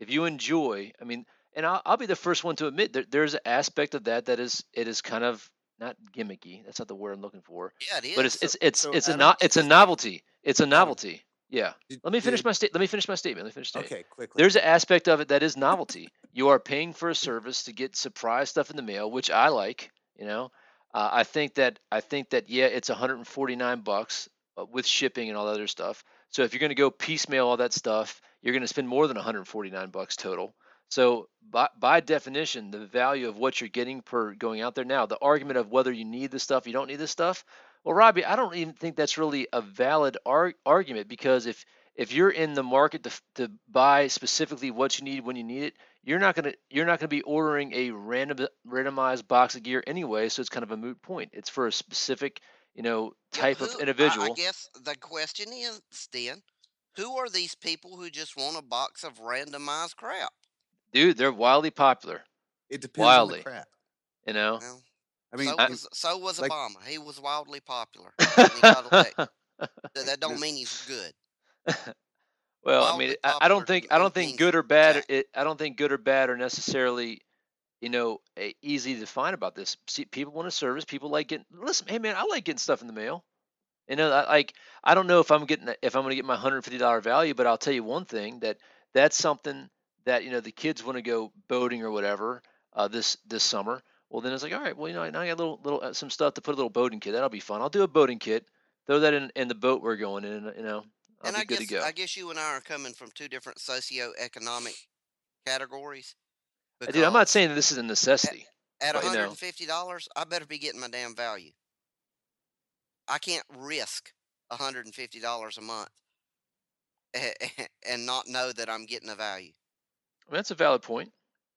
if you enjoy, I mean, and I'll, I'll be the first one to admit there, there's an aspect of that that is it is kind of not gimmicky. That's not the word I'm looking for. Yeah, it is. But it's So- it's it's so it's a no, it's a novelty. It's a novelty. Yeah. Did- Let me finish did- my state. Let me finish my statement. Let me finish. Statement. Okay, quickly. There's an aspect of it that is novelty. You are paying for a service to get surprise stuff in the mail, which I like. You know, uh, I think that I think that yeah, it's 149 bucks uh, with shipping and all that other stuff. So if you're going to go piecemeal all that stuff, you're going to spend more than 149 bucks total. So by, by definition, the value of what you're getting per going out there now, the argument of whether you need the stuff, you don't need the stuff. Well, Robby, I don't even think that's really a valid ar- argument because if if you're in the market to, to buy specifically what you need when you need it, you're not gonna you're not gonna be ordering a random randomized box of gear anyway. So it's kind of a moot point. It's for a specific you know Yeah, type who- of individual. I, guess the question is, then, who are these people who just want a box of randomized crap? Dude, they're wildly popular. it depends wildly. on the crap. You know. Well, I mean, so I- was so was like- Obama. He was wildly popular. he got. That that don't mean he's good. Well, I mean, I, I don't think I don't think good or bad. It, I don't think good or bad are necessarily, you know, easy to define about this. See, people want a service. People like getting. Listen, hey man, I like getting stuff in the mail. You know, I, like I don't know if I'm getting if I'm going to get my hundred fifty dollar value, but I'll tell you one thing that that's something that you know the kids want to go boating or whatever uh, this this summer. Well, then it's like, all right, well, you know, now I got a little little uh, some stuff to put a little boating kit. That'll be fun. I'll do a boating kit. Throw that in in the boat we're going in. You know, I'll and I good guess to go. I guess you and I are coming from two different socioeconomic categories. Uh, Dude, I'm not saying that this is a necessity. at but, you know. $150, I better be getting my damn value. I can't risk $150 a month and not know that I'm getting a value. That's a valid point.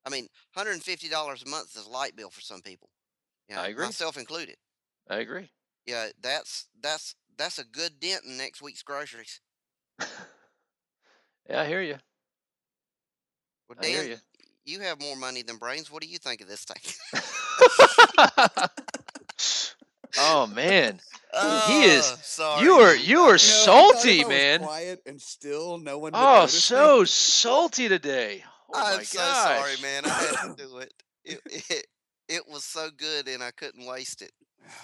I mean, $150 a month is a light bill for some people. You I agree. Myself included. I agree. Yeah, that's that's that's a good dent in next week's groceries. Yeah, I hear you. Well, I hear Dan, you. you have more money than brains. What do you think of this thing? oh man, uh, He is- Sorry. you are you are know, salty, if I was man. Quiet and still no one. Oh, notice me. so salty today. Oh I'm my so gosh. sorry, man. I had to do it. It, it. it was so good, and I couldn't waste it.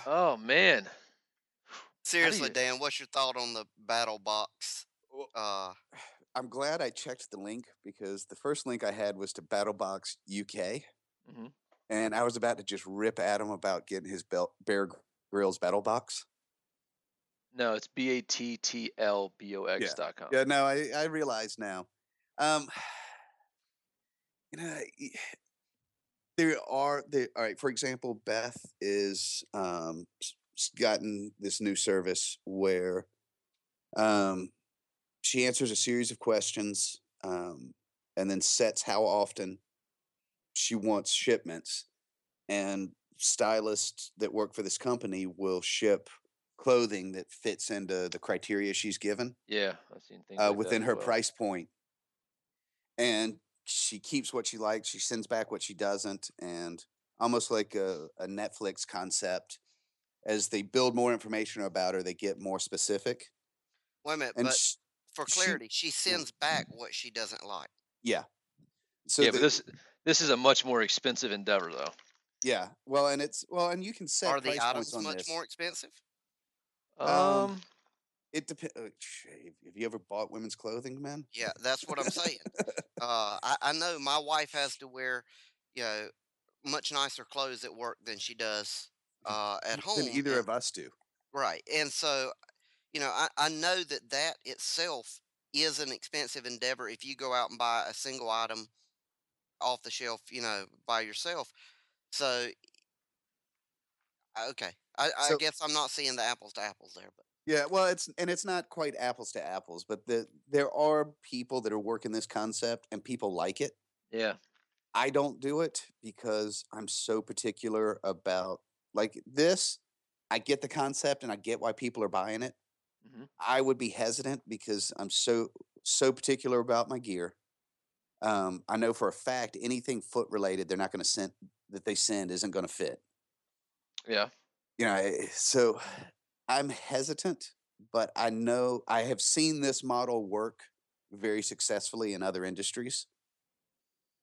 Oh man. Seriously, you- Dan, what's your thought on the BattlBox? Well, Uh, I'm glad I checked the link because the first link I had was to BattleBox UK, Mhm. and I was about to just rip Adam about getting his bel- Bear Grylls BattleBox. No, it's B A T T L B O X dot com. Yeah, no, I I realize now. Um, you know, there are there. All right, for example, Beth is um gotten this new service where um she answers a series of questions um and then sets how often she wants shipments and stylists that work for this company will ship clothing that fits into the criteria she's given Yeah, I've seen things uh, like within that her well. price point. And she keeps what she likes. She sends back what she doesn't, and almost like a, a Netflix concept. As they build more information about her, they get more specific. wait a minute, And but sh- for clarity, she sends back what she doesn't like. yeah, so yeah, the- but this this is a much more expensive endeavor though. yeah, well, and it's well, and you can set Are price the points items on much this. more expensive? Um, Um, It depends. have you ever bought women's clothing, man? Yeah, that's what I'm saying. uh, I, I know my wife has to wear, you know, much nicer clothes at work than she does uh, at home. Than either and- of us do. Right. And so, you know, I, I know that that itself is an expensive endeavor if you go out and buy a single item off the shelf, you know, by yourself. So, okay. I, I So- guess I'm not seeing the apples to apples there, but Yeah, well, it's and it's not quite apples to apples, but the there are people that are working this concept and people like it. yeah, I don't do it because I'm so particular about like this. I get the concept and I get why people are buying it. Mhm. I would be hesitant because I'm so so particular about my gear. Um, I know for a fact anything foot related, they're not going to send that they send isn't going to fit. yeah. You know, eh, so I'm hesitant, but I know I have seen this model work very successfully in other industries.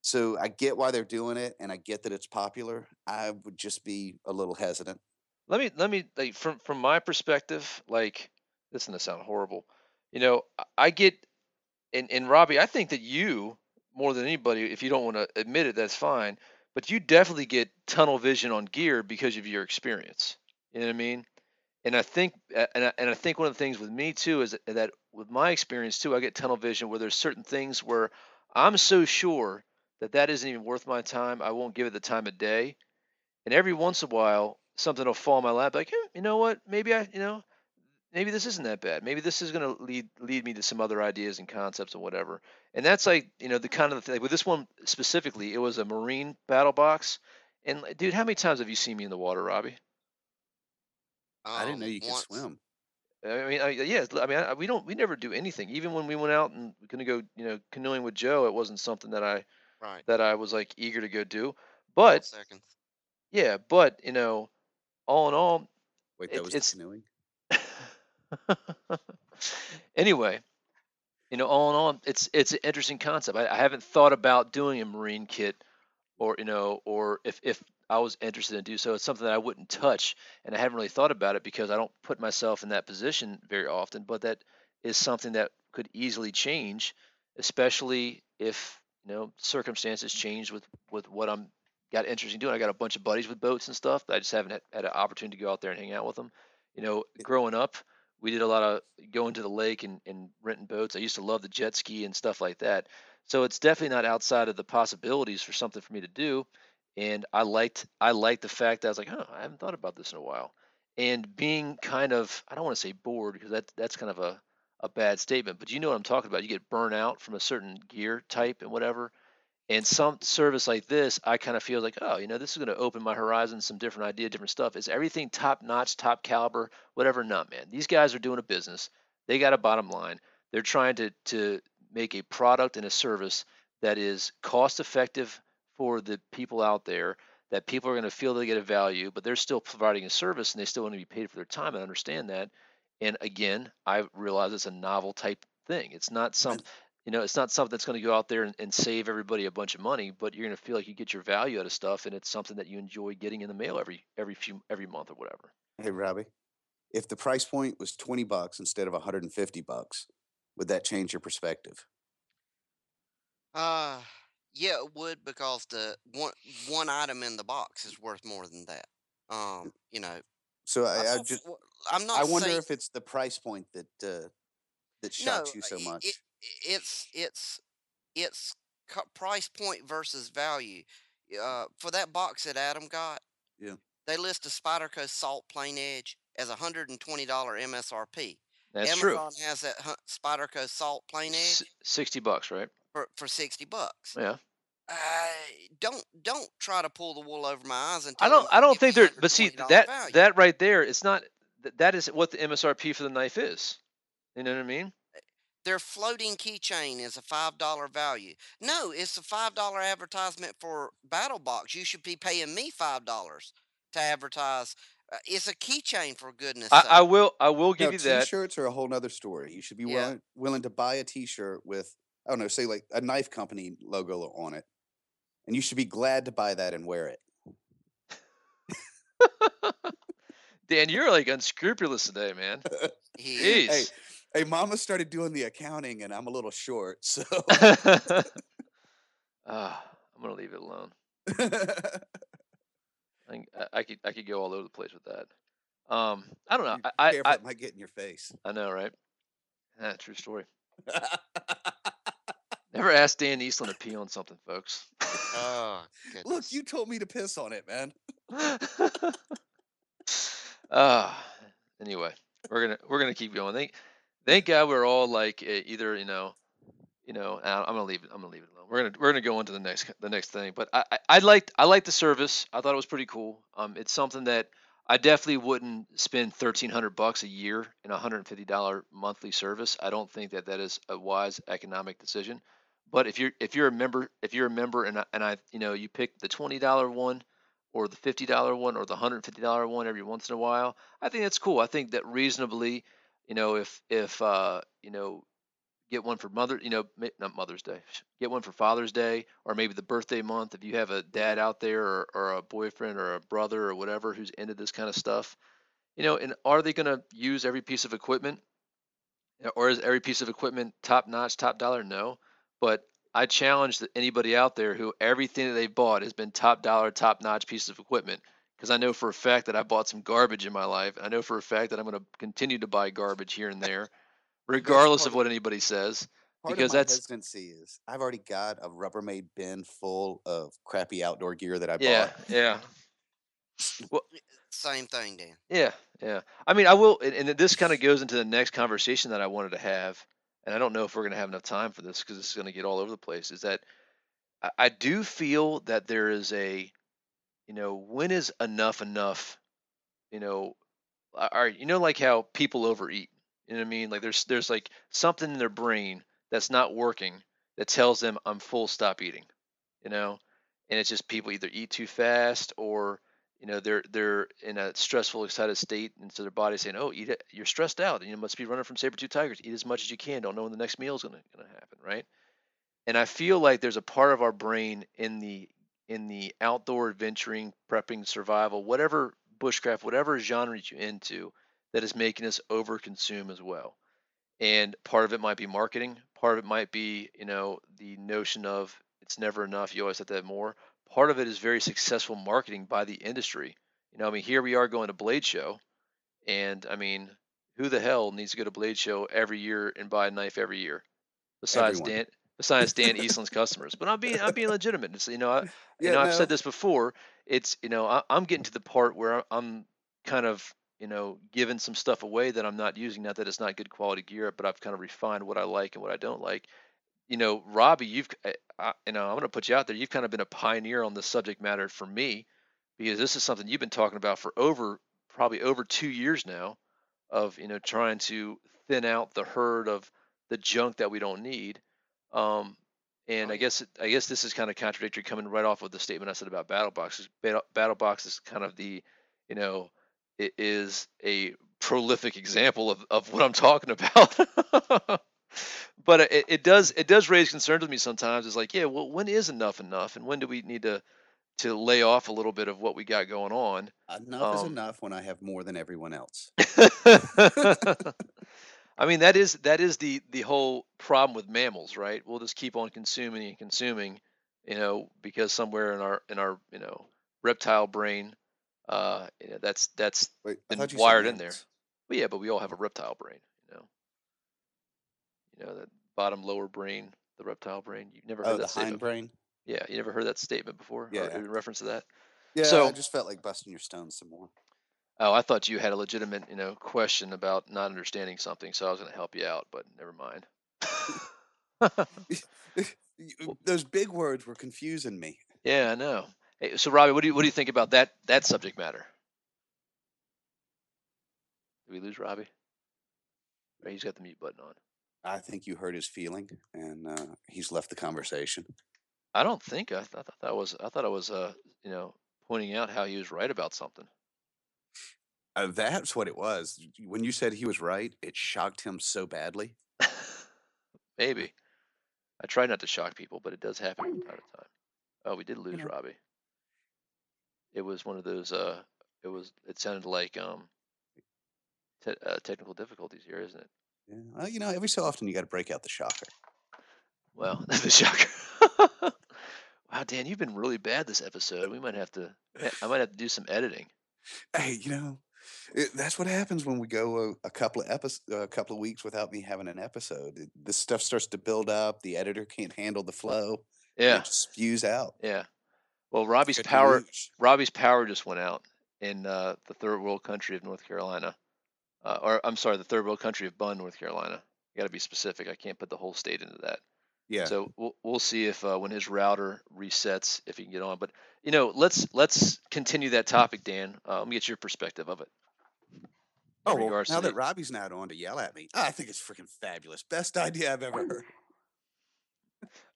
So I get why they're doing it and I get that it's popular. I would just be a little hesitant. Let me let me like from from my perspective, like this is gonna sound horrible. You know, I- get, and and Robby, I think that you more than anybody, if you don't want to admit it, that's fine. But you definitely get tunnel vision on gear because of your experience. You know what I mean? And I think, and I, and I think one of the things with me too is that with my experience too, I get tunnel vision where there's certain things where I'm so sure that that isn't even worth my time. I won't give it the time of day. And every once in a while, something will fall in my lap, like, "Eh, you know what? Maybe I, you know, maybe this isn't that bad. Maybe this is going to lead lead me to some other ideas and concepts and whatever. And that's like, you know, the kind of the thing with this one specifically, it was a marine BattlBox. And dude, how many times have you seen me in the water, Robby? I didn't know Um, you could once. swim. I mean, I, yeah, I mean, I, we don't, we never do anything. Even when we went out and gonna go, you know, canoeing with Joe, it wasn't something that I Right. that I was like eager to go do. But yeah, but you know, all in all, Wait, that it, was the it's canoeing. anyway. You know, all in all, it's it's an interesting concept. I, I haven't thought about doing a marine kit, or you know, or if if I was interested in do so, it's something that I wouldn't touch, and I haven't really thought about it because I don't put myself in that position very often. But that is something that could easily change, especially if you know circumstances change with with what I'm got interested in doing. I got a bunch of buddies with boats and stuff. But I just haven't had, had an opportunity to go out there and hang out with them. You know, growing up, we did a lot of going to the lake and, and renting boats. I used to love the jet ski and stuff like that. So it's definitely not outside of the possibilities for something for me to do. And I liked I liked the fact that I was like, huh, I haven't thought about this in a while. And being kind of I don't want to say bored because that that's kind of a, a bad statement, but you know what I'm talking about. You get burnt out from a certain gear type and whatever. And some service like this, I kind of feel like, oh, you know, this is going to open my horizons, some different idea, different stuff. Is everything top notch, top caliber, whatever? Not, man. These guys are doing a business. They got a bottom line. They're trying to to make a product and a service that is cost effective for the people out there. That people are going to feel they get a value, but they're still providing a service and they still want to be paid for their time. I understand that. And again, I realize it's a novel type thing. It's not some you know, it's not something that's going to go out there and, and save everybody a bunch of money, but you're going to feel like you get your value out of stuff, and it's something that you enjoy getting in the mail every every few every month or whatever. hey, Robby, if the price point was twenty bucks instead of one hundred and fifty bucks, would that change your perspective? Uh, yeah, it would because the one one item in the box is worth more than that. Um, you know, So I I, I don't. just I wonder saying if it's the price point that uh, that no. shocks you so much. It, it's it's it's price point versus value. Uh, for that box that Adam got, Yeah. they list a Spyderco Salt Plain Edge as a hundred and twenty dollar MSRP. That's true. Amazon has that Spyderco Salt Plain S- Edge Sixty bucks, right? for for sixty bucks. Yeah. Uh, don't don't try to pull the wool over my eyes and I don't. I don't think they're. But see that value. that right there, it's not. th- That is what the MSRP for the knife is. You know what I mean? Their floating keychain is a five dollar value. No, it's a five dollar advertisement for BattlBox. You should be paying me five dollars to advertise. Uh, it's a keychain for goodness I, sake. I will. I will No, give you that. t-shirts are a whole nother story. You should be Yeah. willing willing to buy a t-shirt with I don't know, say like a knife company logo on it, and you should be glad to buy that and wear it. Dan, you're like unscrupulous today, man. He Jeez. Hey, hey, Mama started doing the accounting, and I'm a little short, so. Ah, I'm gonna leave it alone. I, I, I could I could go all over the place with that. Um, I don't know. Be I I, careful, I, it might get in your face. I know, right? Ah, true story. Never ask Dan Eastland to pee on something, folks. oh Look, you told me to piss on it, man. Ah, anyway, we're gonna we're gonna keep going. Thank thank God we're all like either you know, you know. I'm gonna leave it. I'm gonna leave it alone. We're gonna we're gonna go on to the next the next thing. But I I, I liked I liked the service. I thought it was pretty cool. Um, it's something that I definitely wouldn't spend thirteen hundred bucks a year in a hundred and fifty dollar monthly service. I don't think that that is a wise economic decision. But if you're if you're a member if you're a member and I, and I you know you pick the twenty dollar one or the fifty dollar one or the hundred fifty dollar one every once in a while, I think that's cool. I think that reasonably, you know, if if uh, you know get one for mother, you know, not Mother's Day, get one for Father's Day or maybe the birthday month. If you have a dad out there or, or a boyfriend or a brother or whatever who's into this kind of stuff, you know, and are they going to use every piece of equipment? Or is every piece of equipment top notch, top dollar? No. But I challenge anybody out there who everything that they've bought has been top dollar, top notch piece of equipment. Because I know for a fact that I bought some garbage in my life. I know for a fact that I'm going to continue to buy garbage here and there, regardless of what anybody says. Because that's- hesitancy is I've already got a Rubbermaid bin full of crappy outdoor gear that I Yeah, bought. yeah. Same thing, Dan. Yeah, yeah. I mean, I will, and, and this kind of goes into the next conversation that I wanted to have, and I don't know if we're going to have enough time for this because this is going to get all over the place. Is that I, I do feel that there is a, you know, when is enough enough? You know, right, you know, like how people overeat. You know what I mean? Like there's there's like something in their brain that's not working that tells them I'm full, stop eating. You know, and it's just people either eat too fast or you know they're they're in a stressful excited state and so their body's saying oh eat it you're stressed out and you must be running from saber tooth tigers eat as much as you can don't know when the next meal is going to happen right and i feel like there's a part of our brain in the in the outdoor adventuring prepping survival whatever bushcraft whatever genre you're into that is making us overconsume as well. And part of it might be marketing. Part of it might be you know the notion of it's never enough. You always have to have more. Part of it is very successful marketing by the industry. You know, I mean, here we are going to Blade Show, and I mean, who the hell needs to go to Blade Show every year and buy a knife every year, besides Everyone. Dan, besides Dan Eastland's customers? But I'm being I'm being legitimate. It's, you know, I, you Yeah, know, I've said this before. It's you know, I, I'm getting to the part where I'm kind of you know giving some stuff away that I'm not using. Not that it's not good quality gear, but I've kind of refined what I like and what I don't like you know, Robby, you've, uh, I, you know, I'm going to put you out there. You've kind of been a pioneer on this subject matter for me, because this is something you've been talking about for over, probably over two years now, of you know trying to thin out the herd of the junk that we don't need. Um, and I guess, I guess this is kind of contradictory coming right off of the statement I said about BattlBoxes. Battle, BattlBox is kind of the, you know, it is a prolific example of, of what I'm talking about. but it, it does it does raise concerns with me sometimes. It's like, yeah, well, when is enough enough, and when do we need to to lay off a little bit of what we got going on? Enough is Um, enough when I have more than everyone else. I mean, that is that is the the whole problem with mammals, right? We'll just keep on consuming and consuming, you know, because somewhere in our in our you know reptile brain, uh, you know, that's that's Wait, been thought you said wired in there. Well, yeah, but we all have a reptile brain, you know. You know, that bottom lower brain, the reptile brain. You've never heard Oh, the that statement. hindbrain. Yeah, you never heard that statement before? Or Yeah. in reference to that? Yeah, So- I just felt like busting your stones some more. Oh, I thought you had a legitimate, you know, question about not understanding something, so I was going to help you out, but never mind. Those big words were confusing me. yeah, I know. Hey, so Robby, what do you what do you think about that that subject matter? Did we lose Robby? He's got the mute button on. I think you hurt his feeling, and uh, he's left the conversation. I don't think I, th- I thought that was I thought I was uh you know pointing out how he was right about something. Uh, that's what it was. When you said he was right, it shocked him so badly. Maybe. I try not to shock people, but it does happen from time to time. Oh, we did lose know. Robby. It was one of those. Uh, it was. It sounded like um, te- uh, technical difficulties here, isn't it? Yeah. Well, you know, every so often you got to break out the shocker. Well, the shocker. wow, Dan, you've been really bad this episode. We might have to. I might have to do some editing. Hey, you know, it, that's what happens when we go a, a couple of episodes, a couple of weeks without me having an episode. It, this stuff starts to build up. The editor can't handle the flow. Yeah, it just spews out. yeah. Well, Robby's power. Robby's power just went out in uh, the third world country of North Carolina, uh, or I'm sorry, the third world country of Bunn, North Carolina. You got to be specific. I can't put the whole state into that. Yeah. So we'll we'll see if uh, when his router resets, if he can get on. But you know, let's let's continue that topic, Dan. Uh, let me get your perspective of it. Oh, well, now the- that Robby's not on to yell at me, I think it's freaking fabulous. Best idea I've ever heard.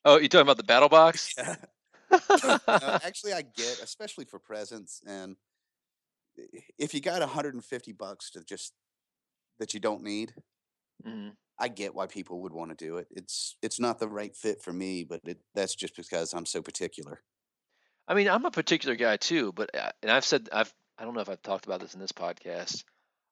Oh, you're talking about the battle box? Yeah. Uh, actually, I get, especially for presents, and if you got 150 bucks to just that you don't need, Mhm. I get why people would want to do it. It's it's not the right fit for me, but it, that's just because I'm so particular. I mean, I'm a particular guy too, but uh, and I've said I've I don't know if I've talked about this in this podcast.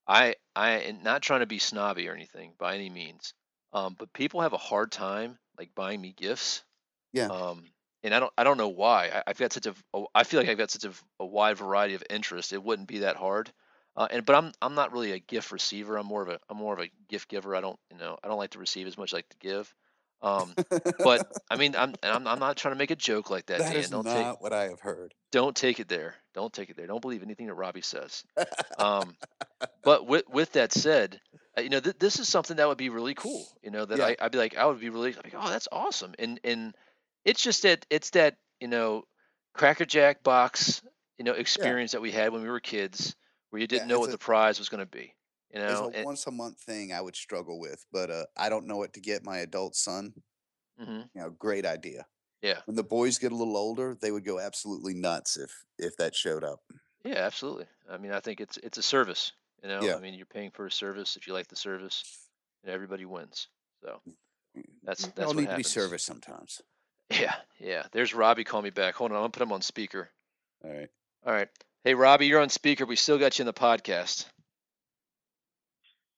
I I am not trying to be snobby or anything by any means, um, but people have a hard time like buying me gifts. Yeah. Um, and I don't I don't know why. I, I've got such a I feel like I've got such a wide variety of interests. It wouldn't be that hard. Uh, and but I'm I'm not really a gift receiver. I'm more of a I'm more of a gift giver. I don't you know I don't like to receive as much as I like to give. Um, but I mean I'm and I'm I'm not trying to make a joke like that, that Dan. is Don't not take what I have heard. don't take it there. Don't take it there. Don't believe anything that Robby says. Um, but with with that said, uh, you know th- this is something that would be really cool. You know that Yeah. I I'd be like I would be really like oh that's awesome. And and it's just that it's that you know Cracker Jack box you know experience that we had when we were kids where you didn't know what a- the prize was going to be. You know. a once a month thing, I would struggle with, but uh, I don't know what to get my adult son. hmm You know, great idea. Yeah. When the boys get a little older, they would go absolutely nuts if if that showed up. Yeah, absolutely. I mean, I think it's it's a service. You know, Yeah. I mean, you're paying for a service. If you like the service, and everybody wins. So that's they that's all what need to be happens. serviced sometimes. Yeah, yeah. There's Robby Call me back. Hold on, I'm gonna put him on speaker. All right. All right. Hey, Robby, you're on speaker. We still got you in the podcast.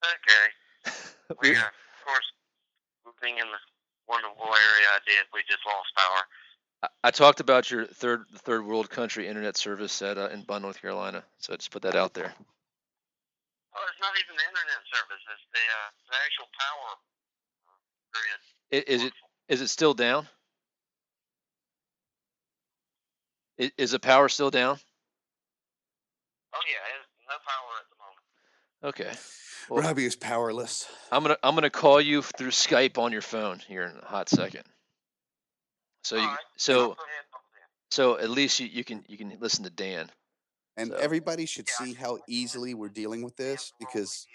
Okay. We, uh, of course, being in the wonderful area I did, we just lost power. I, I talked about your third third world country internet service at uh, in Bunn, North Carolina. So I just put that out there. Oh, it's not even the internet service. It's the, uh, the actual power grid. Is it is it still down? I- Is the power still down? Oh, yeah. No power at the moment. Okay. Well- Robby is powerless. I'm gonna I'm gonna call you through Skype on your phone here in a hot second. So you All right. so I'll put headphones in. so at least you, you can you can listen to Dan. And So- everybody should Yeah, see how want you to easily we're dealing with this because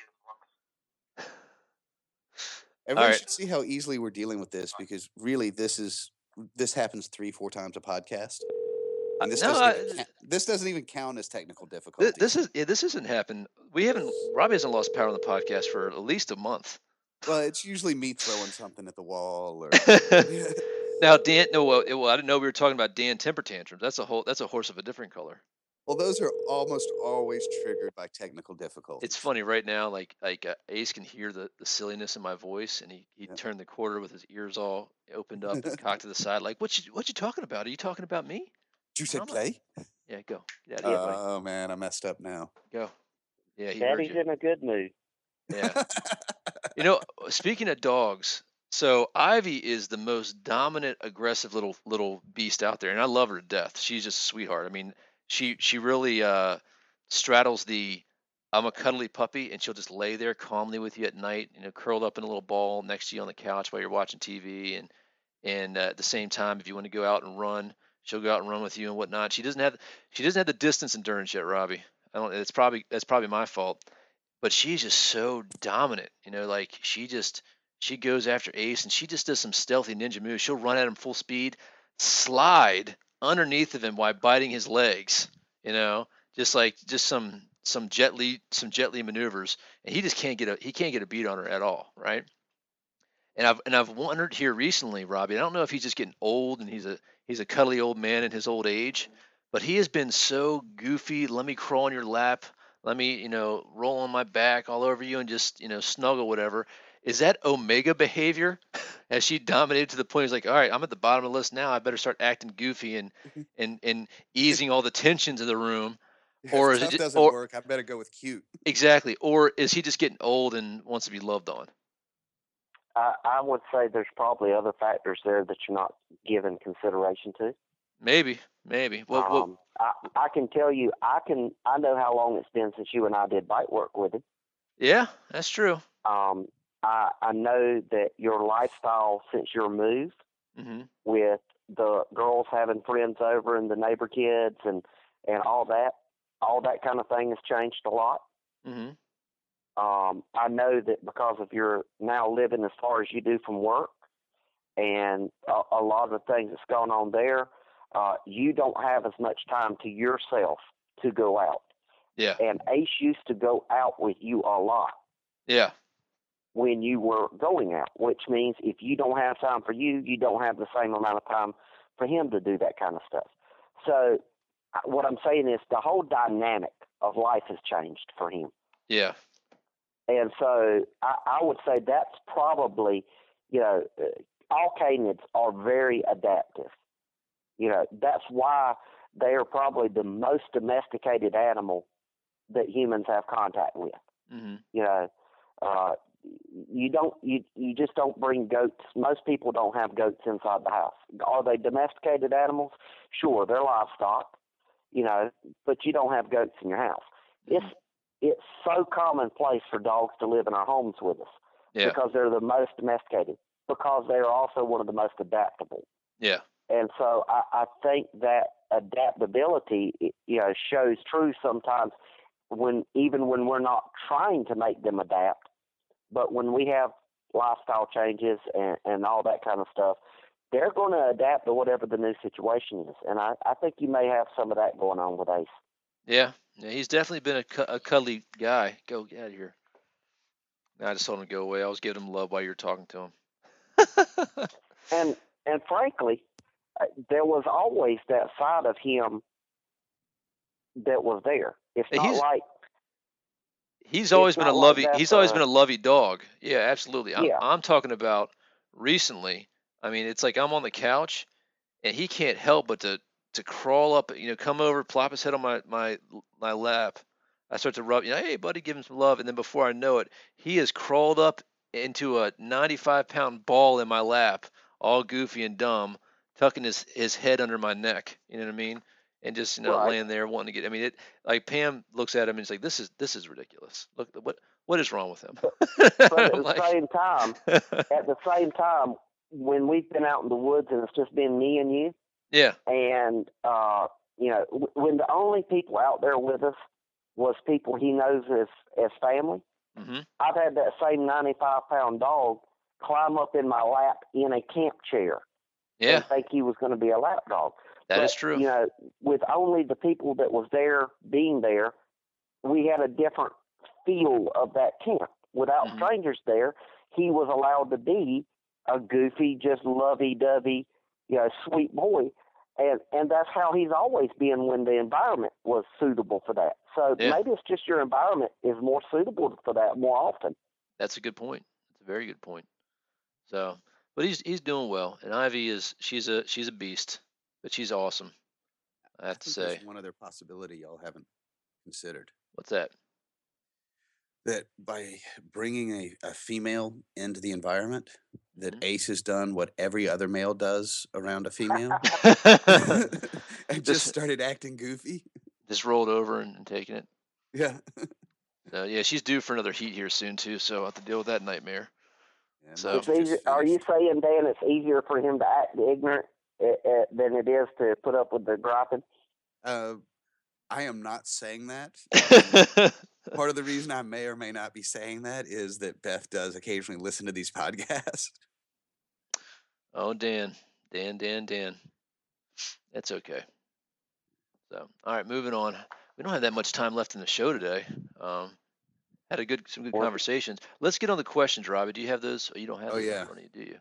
well, everyone right. should see how easily we're dealing with this because really this is this happens three four times a podcast. And this no, doesn't I- even count, this doesn't even count as technical difficulty. This is yeah, this hasn't happened. We haven't Robby hasn't lost power on the podcast for at least a month. well, it's usually me throwing something at the wall or now Dan, no, well, it- well, I didn't know we were talking about Dan temper tantrums. That's a whole that's a horse of a different color. well, those are almost always triggered by technical difficulties. It's funny right now, like like uh, Ace can hear the, the silliness in my voice, and he, he Yep. turned the quarter with his ears all opened up and cocked to the side, like what you what you talking about? Are you talking about me? Did you say play? Yeah, go get out of buddy. Oh man, I messed up now. Go. Yeah, he heard Daddy's you. in a good mood. Yeah. You know, speaking of dogs, so Ivy is the most dominant, aggressive little little beast out there, and I love her to death. She's just a sweetheart. I mean, she she really uh, straddles the I'm a cuddly puppy, and she'll just lay there calmly with you at night, you know, curled up in a little ball next to you on the couch while you're watching TV, and and uh, at the same time, if you want to go out and run, she'll go out and run with you and whatnot. She doesn't have she doesn't have the distance endurance yet, Robby. I don't. It's probably that's probably my fault but she's just so dominant. You know, like she just she goes after Ace and she just does some stealthy ninja moves. She'll run at him full speed, slide underneath of him while biting his legs. You know, just like just some some Jet Li some Jet Li maneuvers, and he just can't get a he can't get a beat on her at all, right? And I've and I've wondered here recently, Robby. I don't know if he's just getting old and he's a he's a cuddly old man in his old age, but he has been so goofy. Let me crawl on your lap. Let me you know roll on my back all over you and just you know snuggle whatever. Is that omega behavior? Has she dominated to the point he's like all right i'm at the bottom of the list now. I better start acting goofy and mm-hmm. and and easing all the tensions in the room. If Or is it tough ju- doesn't or- work, I better go with cute. exactly. Or is he just getting old and wants to be loved on I, I would say there's probably other factors there that you're not giving consideration to. maybe maybe well, well um, I, I can tell you, I can, I know how long it's been since you and I did bite work with him. yeah that's true Um, I, I know that your lifestyle since your move hmm with the girls having friends over and the neighbor kids and and all that, all that kind of thing has changed a lot. hmm Um, I know that because of your now living as far as you do from work and a, a lot of the things that's going on there, uh, you don't have as much time to yourself to go out. yeah And Ace used to go out with you a lot yeah when you were going out, which means if you don't have time for you, you don't have the same amount of time for him to do that kind of stuff. So, what I'm saying is the whole dynamic of life has changed for him. yeah and so I, I would say that's probably, you know, uh, all canids are very adaptive. You know, that's why they are probably the most domesticated animal that humans have contact with. hmm You know, uh, you don't you you just don't bring goats. Most people don't have goats inside the house. Are they domesticated animals? Sure, they're livestock. You know, but you don't have goats in your house. It's it's so commonplace for dogs to live in our homes with us Yeah. because they're the most domesticated. Because they are also one of the most adaptable. Yeah. And so I, I think that adaptability, you know, shows true sometimes when even when we're not trying to make them adapt, but when we have lifestyle changes and, and all that kind of stuff, they're going to adapt to whatever the new situation is. And I, I think you may have some of that going on with Ace. Yeah. Yeah. He's definitely been a, cu- a cuddly guy. Go get out of here. I just told him to go away. I was giving him love while you were talking to him. And and frankly, uh, there was always that side of him that was there. It's not he's- like he's always been a not like lovey. He's always uh, been a lovey dog. Yeah, absolutely. I'm, Yeah. I'm talking about recently. I mean, it's like I'm on the couch, and he can't help but to to crawl up. You know, come over, plop his head on my my my lap. I start to rub. You know, hey buddy, give him some love, and then before I know it, he has crawled up into a 95 pound ball in my lap, all goofy and dumb, tucking his his head under my neck. You know what I mean? And just you know Right. laying there wanting to get. I mean, it like Pam looks at him and is like, "This is this is ridiculous. Look, what what is wrong with him?" but at the Like- same time, at the same time, when we've been out in the woods and it's just been me and you, yeah, and uh, you know, w- when the only people out there with us was people he knows as as family, hmm I've had that same ninety-five pound dog climb up in my lap in a camp chair yeah, and think he was going to be a lap dog. that is But, true. You know, with only the people that was there being there, we had a different feel of that camp. Without Mhm. strangers there, he was allowed to be a goofy, just lovey-dovey, you know, sweet boy, and and that's how he's always been when the environment was suitable for that. So Yeah. maybe it's just your environment is more suitable for that more often. That's a good point. That's a very good point. So, but he's he's doing well, and Ivy is she's a she's a beast, but she's awesome. I have to think say. there's one other possibility y'all haven't considered What's that? that by bringing a, a female into the environment, that Mhm. Ace has done what every other male does around a female and just Just- started acting goofy. Just rolled over and, and taking it. Yeah. So yeah, she's due for another heat here soon too, so I'll have to deal with that nightmare. Yeah, So- mine's It's just easier, are you saying, Dan, it's easier for him to act ignorant uh, uh, than it is to put up with the griping? Uh, I am not saying that. Part of the reason I may or may not be saying that is that Beth does occasionally listen to these podcasts. Oh, Dan, Dan, Dan, Dan. That's okay. So, all right, moving on. We don't have that much time left in the show today. Um, had a good, some good conversations. Let's get on the questions, Robby. Do you have those? Oh, you don't have Oh, yeah. front do you?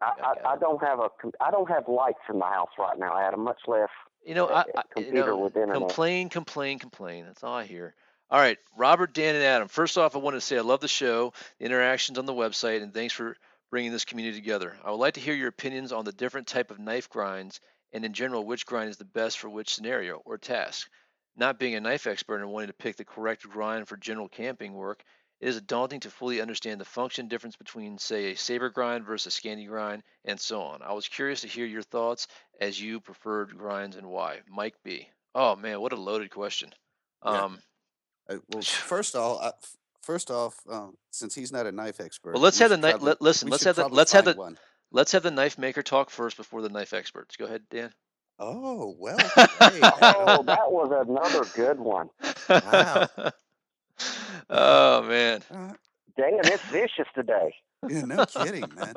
I, I, I don't have a I don't have lights in the house right now, Adam. Much less You know, a- I, a I you computer know, with internet. complain, complain, complain. That's all I hear. All right, Robert, Dan, and Adam. First off, I want to say I love the show, the interactions on the website, and thanks for bringing this community together. I would like to hear your opinions on the different type of knife grinds, and in general, which grind is the best for which scenario or task. Not being a knife expert and wanting to pick the correct grind for general camping work, it is daunting to fully understand the function difference between, say, a saber grind versus a Scandi grind, and so on. I was curious to hear your thoughts as you preferred grinds and why. Mike B. Oh man, what a loaded question. Yeah. Um, Uh, well, first of all, first off, um, since he's not a knife expert, well, let's we have the knife. Let, listen, let's have the let's have the one. let's have the knife maker talk first before the knife experts. Go ahead, Dan. Oh well, great, oh, that was another good one. Wow. oh man. Uh, Dan, it's vicious today. yeah, no kidding, man.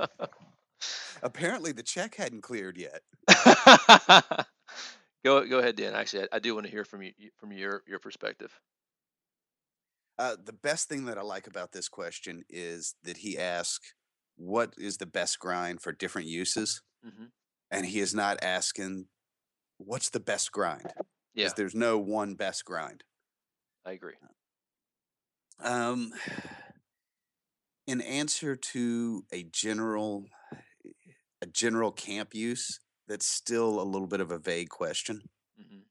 Apparently, the check hadn't cleared yet. go go ahead, Dan. Actually, I, I do want to hear from you from your your perspective. Uh, the best thing that I like about this question is that he asks, "What is the best grind for different uses?" hmm And he is not asking, "What's the best grind?" Yeah, there's no one best grind. I agree. Um, in answer to a general a general camp use, that's still a little bit of a vague question. hmm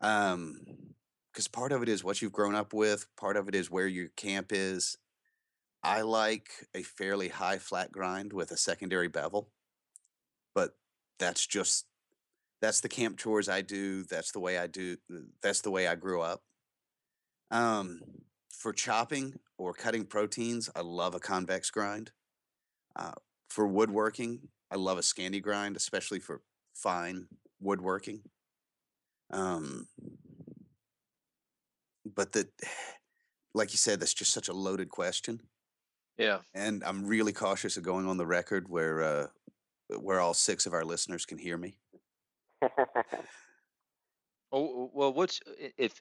Um, because part of it is what you've grown up with, part of it is where your camp is. I like a fairly high flat grind with a secondary bevel, but that's just that's the camp chores I do. That's the way I do. That's the way I grew up. Um, for chopping or cutting proteins, I love a convex grind. Uh, for woodworking, I love a Scandi grind, especially for fine woodworking. Um, but that, like you said, that's just such a loaded question, Yeah. and I'm really cautious of going on the record where uh, where all six of our listeners can hear me. Oh well, what's if?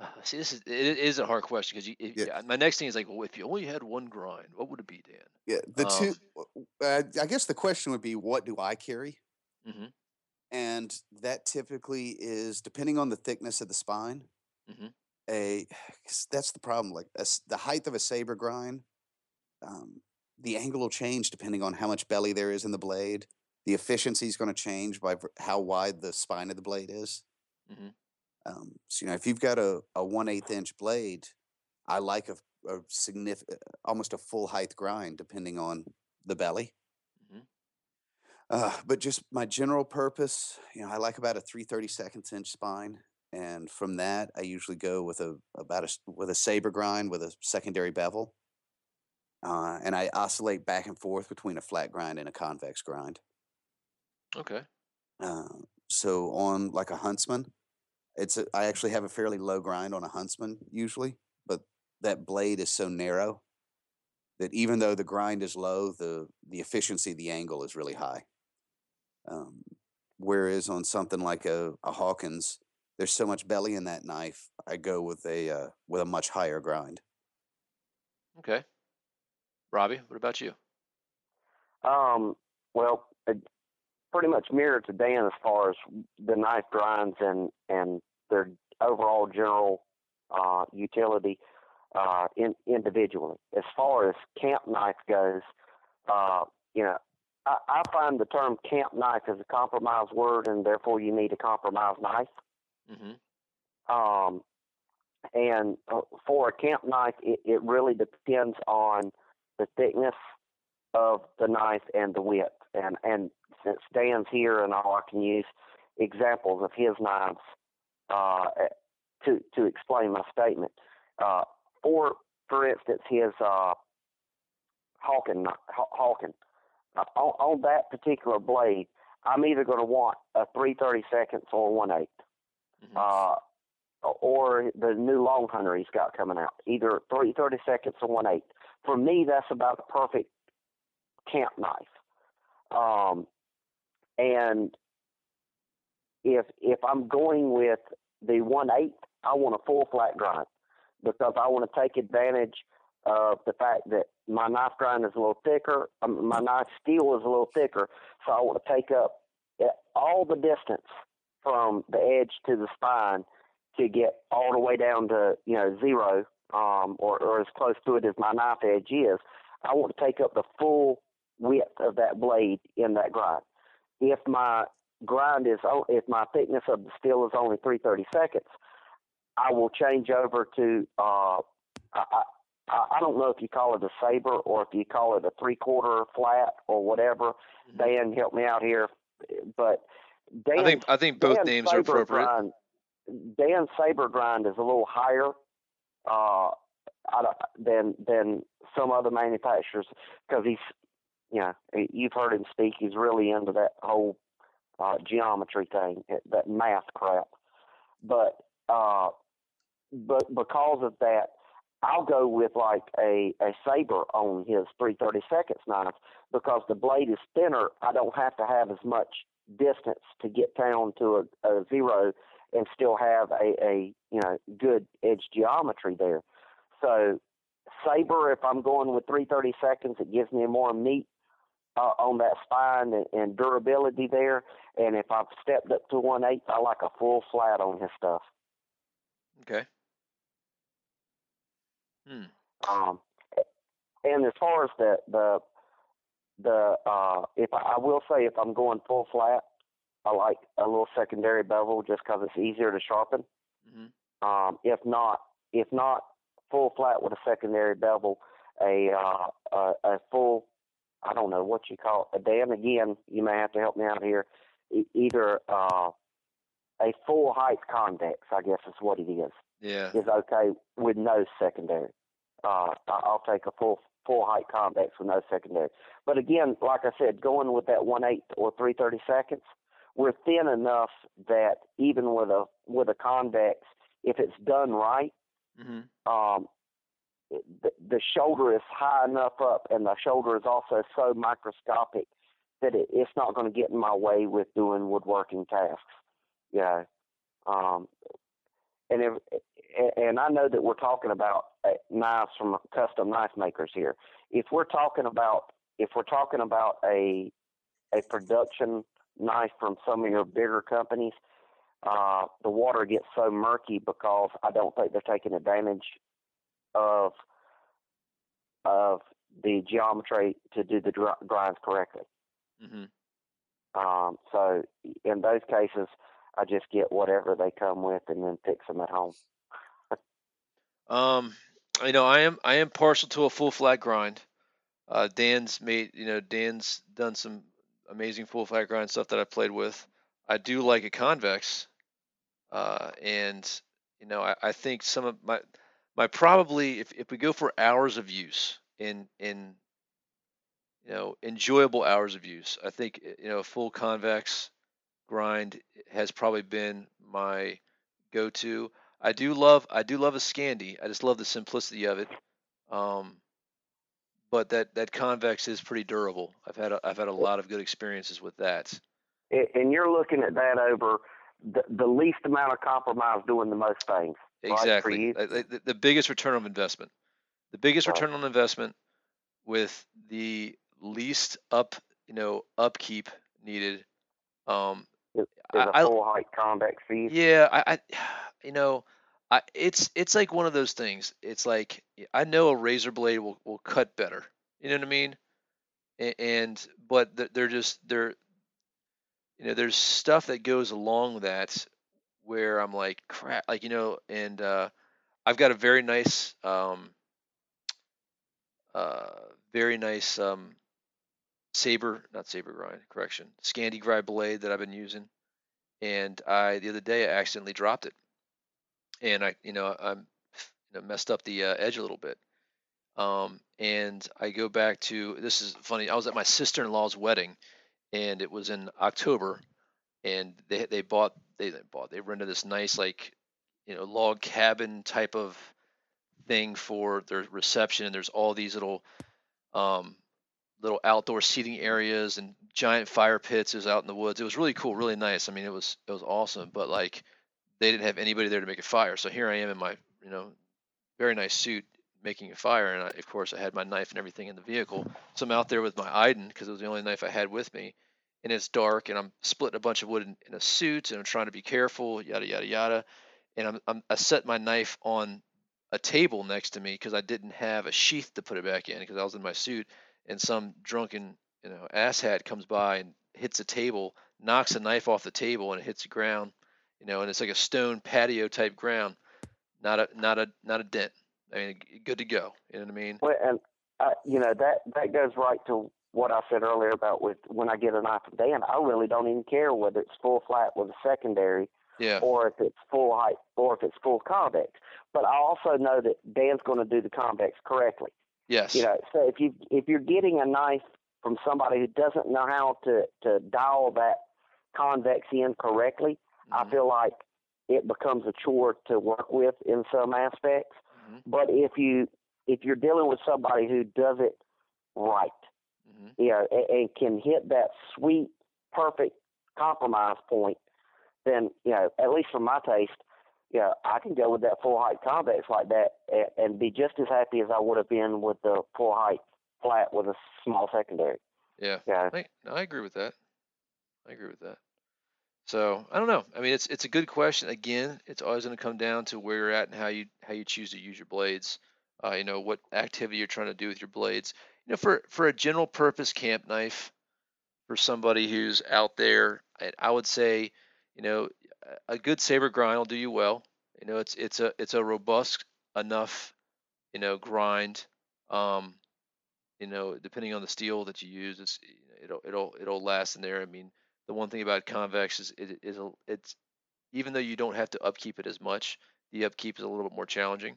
uh, See, this is it is a hard question because you, Yeah. my next thing is like, well, if you only had one grind, what would it be, Dan? Yeah, the two. Um, w- Uh, I guess the question would be, what do I carry? hmm And that typically is depending on the thickness of the spine. Mhm. A that's the problem. Like a the height of a saber grind, um, the angle will change depending on how much belly there is in the blade. The efficiency is going to change by how wide the spine of the blade is. Mhm. Um, so you know, if you've got a a one eighth inch blade, I like a, a significant, almost a full height grind depending on the belly. Uh, but just my general purpose, you know, I like about a 3 seconds inch spine. And from that, I usually go with a about a with a saber grind with a secondary bevel. Uh, and I oscillate back and forth between a flat grind and a convex grind. Okay. Uh, so on like a huntsman, it's a, I actually have a fairly low grind on a huntsman usually, but that blade is so narrow that even though the grind is low, the the efficiency, the angle is really high. Um, whereas on something like a, a Hawkins, there's so much belly in that knife, I go with a uh, with a much higher grind. Okay. Robby, what about you? Um, well, it pretty much mirrored to Dan as far as the knife grinds and and their overall general uh, utility uh, in, individually. As far as camp knife goes, uh, you know, I, I find the term camp knife is a compromise word, and therefore you need a compromise knife. Hmm Um, and uh, for a camp knife, it, it really depends on the thickness of the knife and the width. And and since Dan's here and all, I can use examples of his knives uh, to to explain my statement. Uh, for for instance, his uh, Hawken Hawken uh, on, on that particular blade, I'm either going to want a 330 seconds or one eighth hmm uh, or the new long hunter he's got coming out, either three thirty seconds or one eight. For me, that's about the perfect camp knife. Um, and if if I'm going with the one eight, I want a full flat grind because I want to take advantage of the fact that my knife grind is a little thicker, um, my knife steel is a little thicker, so I want to take up all the distance from the edge to the spine to get all the way down to you know zero um, or, or as close to it as my knife edge is. I want to take up the full width of that blade in that grind. If my grind is if my thickness of the steel is only 330 seconds, I will change over to uh, I, I, I don't know if you call it a saber or if you call it a three quarter flat or whatever. Mhm. Dan, help me out here, but Dan I think I think both Dan's names are appropriate. Grind, Dan's saber grind is a little higher uh, than than some other manufacturers because he's, you know, you've heard him speak. He's really into that whole uh, geometry thing, that- that math crap. But uh, but because of that, I'll go with like a a saber on his 330 seconds knife because the blade is thinner. I don't have to have as much distance to get down to a, a zero and still have a, a you know good edge geometry there. So saber, if I'm going with 330 seconds, it gives me more meat uh, on that spine and, and durability there. And if I've stepped up to one eighth, I like a full flat on his stuff. Okay. Hmm. Um, and as far as the the the uh, if I, I will say if I'm going full flat, I like a little secondary bevel just because it's easier to sharpen. hmm Um, if not, if not full flat with a secondary bevel, a uh, a, a full, I don't know what you call it. Dan, again, you may have to help me out here. E- either uh, a full height convex, I guess is what it is, Yeah. is okay with no secondary. Uh, I'll take a full full height convex with no secondary. But again, like I said, going with that one eighth or three thirty seconds, we're thin enough that even with a with a convex, if it's done right, hmm um, the, the shoulder is high enough up, and the shoulder is also so microscopic that it, it's not going to get in my way with doing woodworking tasks. Yeah, um, and if, and I know that we're talking about knives from custom knife makers here. If we're talking about if we're talking about a a production knife from some of your bigger companies, uh, the water gets so murky because I don't think they're taking advantage of of the geometry to do the dr- grinds correctly. hmm Um, so in those cases, I just get whatever they come with and then fix them at home. Um, you know, I am I am partial to a full flat grind. Uh, Dan's made, you know, Dan's done some amazing full flat grind stuff that I've played with. I do like a convex, uh, and you know, I, I think some of my my probably if if we go for hours of use in in you know enjoyable hours of use, I think eh, you know a full convex grind has probably been my go-to. I do love I do love a Scandi. I just love the simplicity of it. Um, but that that convex is pretty durable. I've had a, I've had a lot of good experiences with that. And you're looking at that over the, the least amount of compromise doing the most things. Right, Exactly. the, the biggest return on investment. The biggest Right. return on investment with the least up, you know, upkeep needed. Um, I, a I full height convex. Yeah, I, I you know, I it's it's like one of those things. It's like I know a razor blade will will cut better. You know what I mean? And, and but they're just they're you know there's stuff that goes along that where I'm like crap like you know and uh I've got a very nice um uh very nice um saber not saber grind correction Scandi grind blade that I've been using and I the other day I accidentally dropped it, and I you know I'm you know, messed up the uh, edge a little bit. Um, and I go back to this is funny. I was at my sister-in-law's wedding, and it was in October, and they they bought they they bought they rented this nice like you know log cabin type of thing for their reception, and there's all these little um, little outdoor seating areas and giant fire pits. It was out in the woods. It was really cool, really nice. I mean, it was it was awesome. But like, they didn't have anybody there to make a fire. So here I am in my you know very nice suit making a fire, and I, of course I had my knife and everything in the vehicle. So I'm out there with my Iden because it was the only knife I had with me, and it's dark, and I'm splitting a bunch of wood in, in a suit, and I'm trying to be careful, yada yada yada. And I'm, I'm I set my knife on a table next to me because I didn't have a sheath to put it back in because I was in my suit and some drunken you know asshat comes by and hits a table, knocks a knife off the table and it hits the ground, you know, and it's like a stone patio type ground, not a not a not a dent. I mean, good to go. You know what I mean? Well, and uh, you know that that goes right to what I said earlier about with when I get a knife from Dan. I really don't even care whether it's full flat with a secondary Yeah. or if it's full height or if it's full convex. But I also know that Dan's going to do the convex correctly. Yes. You know, so if you if you're getting a knife from somebody who doesn't know how to to dial that convex in correctly, I Mhm, feel like it becomes a chore to work with in some aspects. mhm, But if you if you're dealing with somebody who does it right, mhm. you know, and, and can hit that sweet, perfect compromise point, then you know, at least for my taste, you know, I can go with that full height convex like that and, and be just as happy as I would have been with the full height flat with a small secondary. Yeah. Yeah. I, I agree with that. I agree with that. So I don't know. I mean, it's it's a good question. Again, it's always going to come down to where you're at and how you how you choose to use your blades. uh, you know what activity you're trying to do with your blades. You know, for for a general purpose camp knife, for somebody who's out there, I, I would say, you know, a good saber grind will do you well. You know, it's it's a it's a robust enough, you know, grind. Um, you know, depending on the steel that you use, it's it'll it'll it'll last in there. I mean, the one thing about convex is it is it's even though you don't have to upkeep it as much, the upkeep is a little bit more challenging.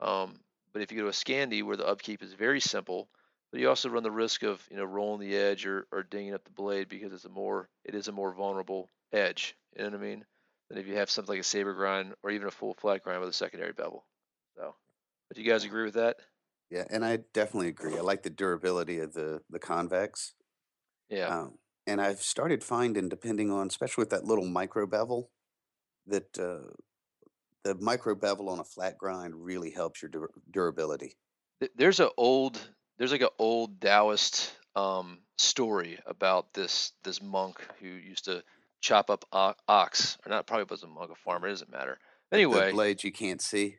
Um, but if you go to a Scandi where the upkeep is very simple, but you also run the risk of you know rolling the edge or, or dinging up the blade because it's a more it is a more vulnerable edge. You know what I mean? Than if you have something like a saber grind or even a full flat grind with a secondary bevel. So, but do you guys agree with that? Yeah, and I definitely agree. I like the durability of the the convex. Yeah. Um, and I've started finding, depending on, especially with that little micro bevel, that uh, the micro bevel on a flat grind really helps your dur- durability. There's a old there's like an old Taoist um, story about this this monk who used to chop up ox, or not probably was a monk, a farmer. It doesn't matter. Anyway, The blades you can't see.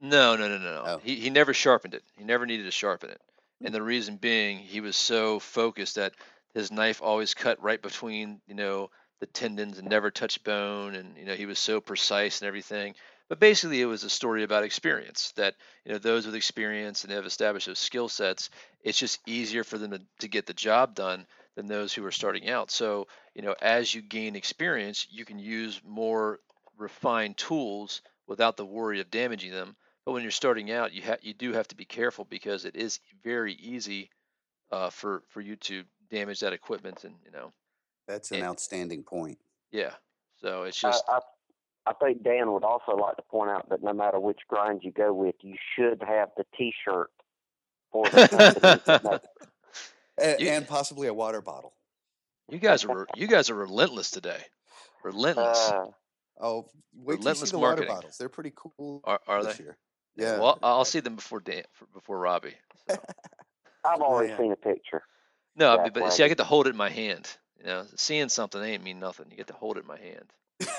no, no, no, no, no. Oh. He he never sharpened it. He never needed to sharpen it, Hmm. and the reason being he was so focused that his knife always cut right between you know the tendons and never touched bone, and you know he was so precise and everything. But basically, it was a story about experience. That you know those with experience and have established those skill sets, it's just easier for them to, to get the job done than those who are starting out. So you know as you gain experience, you can use more refined tools without the worry of damaging them. But when you're starting out, you ha- you do have to be careful because it is very easy uh, for for you to damage that equipment, and you know, That's an And- outstanding point. yeah. So it's I, just I, I think Dan would also like to point out that no matter which grind you go with, you should have the T-shirt for the company. that makes- A- You- and possibly a water bottle. you guys are you guys are relentless today, relentless. uh, Oh, wait till you see Relentless the marketing. water bottles. They're pretty cool are are this they? year. Yeah. Well, I'll see them before Dan before Robby. So. I've already yeah. seen a picture. No, Yeah, but, but see, I get to hold it in my hand. You know, seeing something ain't mean nothing. You get to hold it in my hand.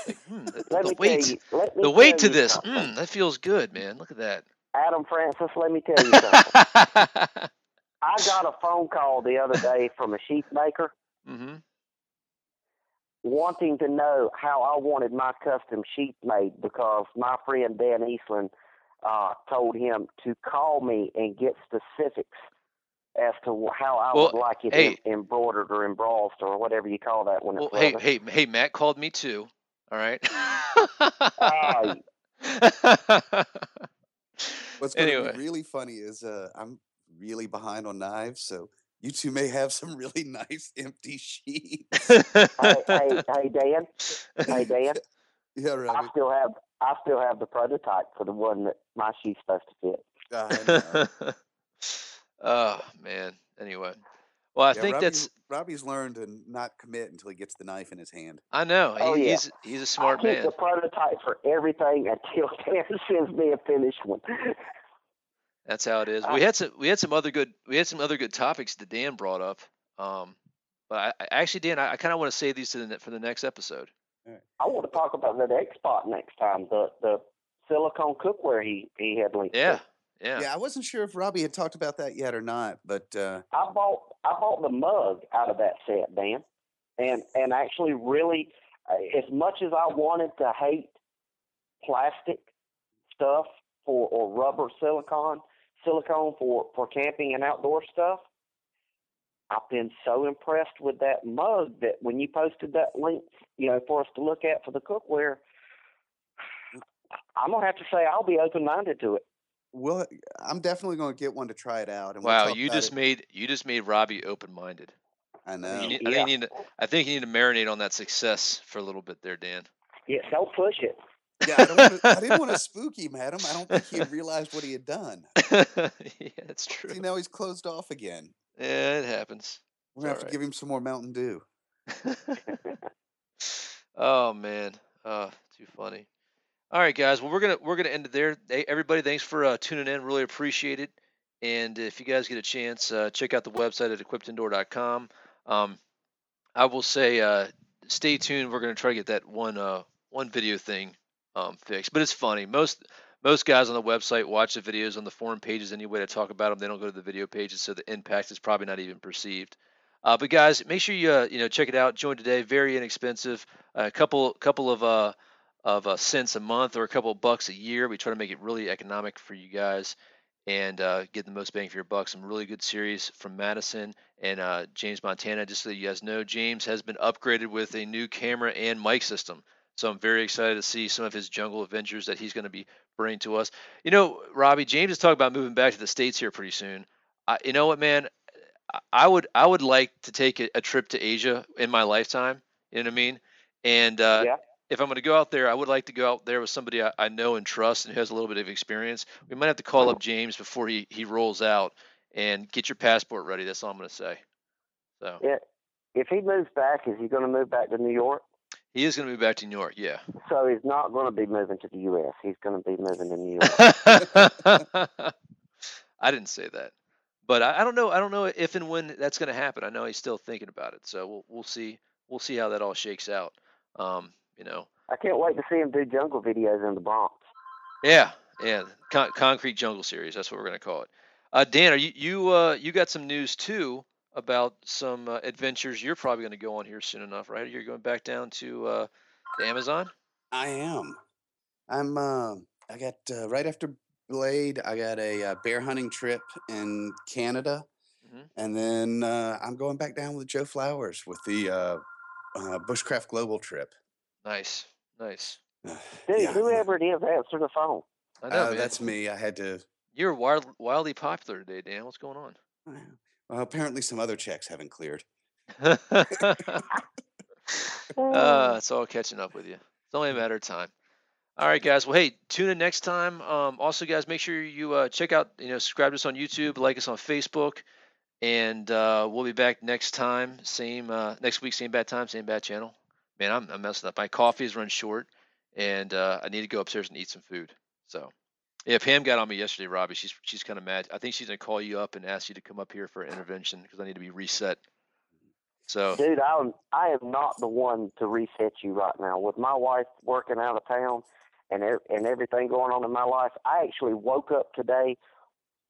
Like, hmm, the, the weight, you. The weight to this, something. mm, that feels good, man. Look at that. Adam Francis, let me tell you something. I got a phone call the other day from a sheep maker hmm wanting to know how I wanted my custom sheep made because my friend Dan Eastland uh, told him to call me and get specifics as to how I Well, would like it hey. embroidered or embossed or whatever you call that when Well, it's hey, leather. hey, hey, Matt called me too. All right. Ah, What's going to be really funny is uh, I'm really behind on knives, so you two may have some really nice empty sheets. hey, hey, hey, Dan. Hey, Dan. yeah, right. I still have I still have the prototype for the one that my sheep's supposed to fit. Oh man. Anyway, well, I Yeah, think Robby's, that's. Robby's learned to not commit until he gets the knife in his hand. I know. Oh, he, yeah. He's he's a smart I keep man. the prototype for everything until Dan sends me a finished one. That's how it is. I- We had some we had some other good we had some other good topics that Dan brought up. Um, but I, I actually Dan, I, I kind of want to save these to the for the next episode. I want to talk about that X-Pot next time. The the silicone cookware he he had linked. to. Yeah, yeah. Yeah, I wasn't sure if Robby had talked about that yet or not, but uh, I bought I bought the mug out of that set, Dan, and and actually really, uh, as much as I wanted to hate plastic stuff for or rubber silicone silicone for for camping and outdoor stuff, I've been so impressed with that mug that when you posted that link, you know, for us to look at for the cookware, I'm gonna have to say I'll be open minded to it. well, I'm definitely going to get one to try it out. And we'll Wow, you just it. made you just made Robby open minded. I know. You need, I think you need to, I think you need to marinate on that success for a little bit there, Dan. Yes, don't push it. Yeah, I, don't wanna, I didn't want to spook him, Adam. I don't think he realized what he had done. yeah, that's true. See, now he's closed off again. Yeah, it happens. We're gonna It's have to give him some more Mountain Dew. oh man, uh, too funny. All right, guys. Well, we're gonna we're gonna end it there. Hey, everybody, thanks for uh, tuning in. Really appreciate it. And if you guys get a chance, uh, check out the website at equip2endure.com. Um, I will say, uh, stay tuned. We're gonna try to get that one uh, one video thing um, fixed. But it's funny. Most most guys on the website watch the videos on the forum pages anyway to talk about them. They don't go to the video pages, so the impact is probably not even perceived. Uh, but guys, make sure you uh, you know check it out. Join today, very inexpensive. A couple couple of uh, of uh, cents a month or a couple of bucks a year. We try to make it really economic for you guys and uh, get the most bang for your buck. Some really good series from Madison and uh, James Montana. Just so you guys know, James has been upgraded with a new camera and mic system. So I'm very excited to see some of his jungle adventures that he's going to be bringing to us. You know, Robby, James is talking about moving back to the states here pretty soon. I, you know what, man? I would I would like to take a, a, trip to Asia in my lifetime. You know what I mean? And uh, yeah. if I'm going to go out there, I would like to go out there with somebody I, I, know and trust and who has a little bit of experience. We might have to call up James before he, he rolls out and get your passport ready. That's all I'm going to say. So yeah, if he moves back, is he going to move back to New York? He is going to be back to New York. Yeah. So he's not going to be moving to the U.S. He's going to be moving to New York. I didn't say that but I, I, don't know. I don't know if and when that's going to happen. I know he's still thinking about it, so we'll we'll see. We'll see how that all shakes out. Um, you know. I can't wait to see him do jungle videos in the Bronx. Yeah, yeah, Con- concrete jungle series. That's what we're going to call it. Uh, Dan, are you you uh, you got some news too about some uh, adventures you're probably going to go on here soon enough, right? You're going back down to uh, the Amazon. I am. I'm. Uh, I got uh, right after Blade. I got a uh, bear hunting trip in Canada, mm-hmm. and then uh, I'm going back down with Joe Flowers with the uh, uh Bushcraft Global trip. Nice, nice. Dude, yeah. whoever it is, answer the phone. I know, uh, that's me. I had to. You're wild, wildly popular today, Dan. What's going on? Well, apparently some other checks haven't cleared. uh, it's all catching up with you. It's only a matter of time. All right, guys. Well, hey, tune in next time. Um, also, guys, make sure you uh, check out, you know, subscribe to us on YouTube, like us on Facebook, and uh, we'll be back next time. Same uh, next week, same bad time, same bad channel. Man, I'm, I'm messing up. My coffee is run short, and uh, I need to go upstairs and eat some food. So, yeah, Pam got on me yesterday, Robby. She's she's kind of mad. I think she's gonna call you up and ask you to come up here for an intervention because I need to be reset. So, dude, I'm I am not the one to reset you right now. With my wife working out of town and and everything going on in my life, I actually woke up today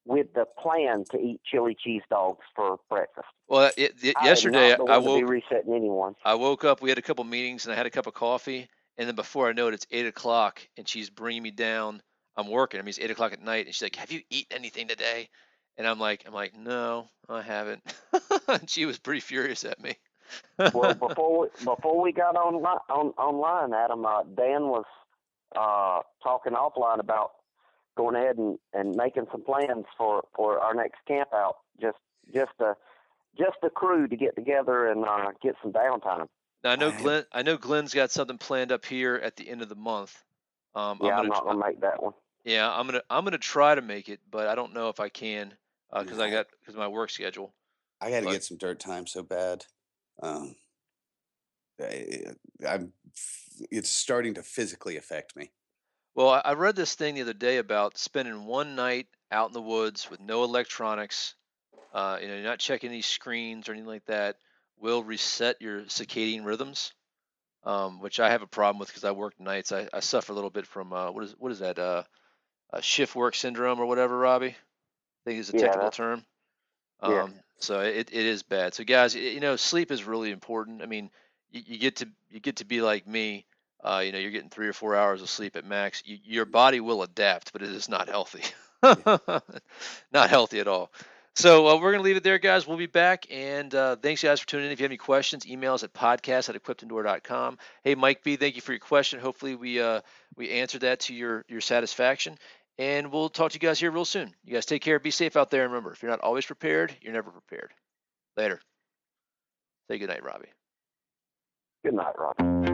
with the plan to eat chili cheese dogs for breakfast. Well, it, it, yesterday I woke resetting anyone. I woke up. We had a couple meetings, and I had a cup of coffee, and then before I know it, it's eight o'clock, and she's bringing me down. I'm working. I mean, it's eight o'clock at night, and she's like, "Have you eaten anything today?" And I'm like, "I'm like, no, I haven't." she was pretty furious at me. well, before we, before we got on, on online, Adam, uh, Dan was uh, talking offline about going ahead and, and making some plans for, for our next camp out. Just just a just a crew to get together and uh, get some downtime. Now I know Glenn. I know Glenn's got something planned up here at the end of the month. Um, yeah, I'm, I'm not gonna make that one. Yeah, I'm gonna I'm gonna try to make it, but I don't know if I can because uh, I got because my work schedule. I got to get some dirt time so bad. Um, I, I'm it's starting to physically affect me. Well, I read this thing the other day about spending one night out in the woods with no electronics. Uh, you know, you're not checking any screens or anything like that. Will reset your circadian rhythms, um, which I have a problem with because I work nights. I, I, suffer a little bit from uh, what is what is that? Uh, shift work syndrome or whatever, Robby. I think is a technical yeah. term. Um, yeah. So it, it is bad. So guys, you know, sleep is really important. I mean, you, you get to you get to be like me. Uh, you know, you're getting three or four hours of sleep at max. You, your body will adapt, but it is not healthy. not healthy at all. So uh, we're going to leave it there, guys. We'll be back. And uh, thanks, guys, for tuning in. If you have any questions, email us at podcast at equip2endure.com. Hey, Mike B, thank you for your question. Hopefully, we uh, we answered that to your, your satisfaction. And we'll talk to you guys here real soon. You guys take care. Be safe out there. And remember, if you're not always prepared, you're never prepared. Later. Say good night, Robby. Good night, Robby.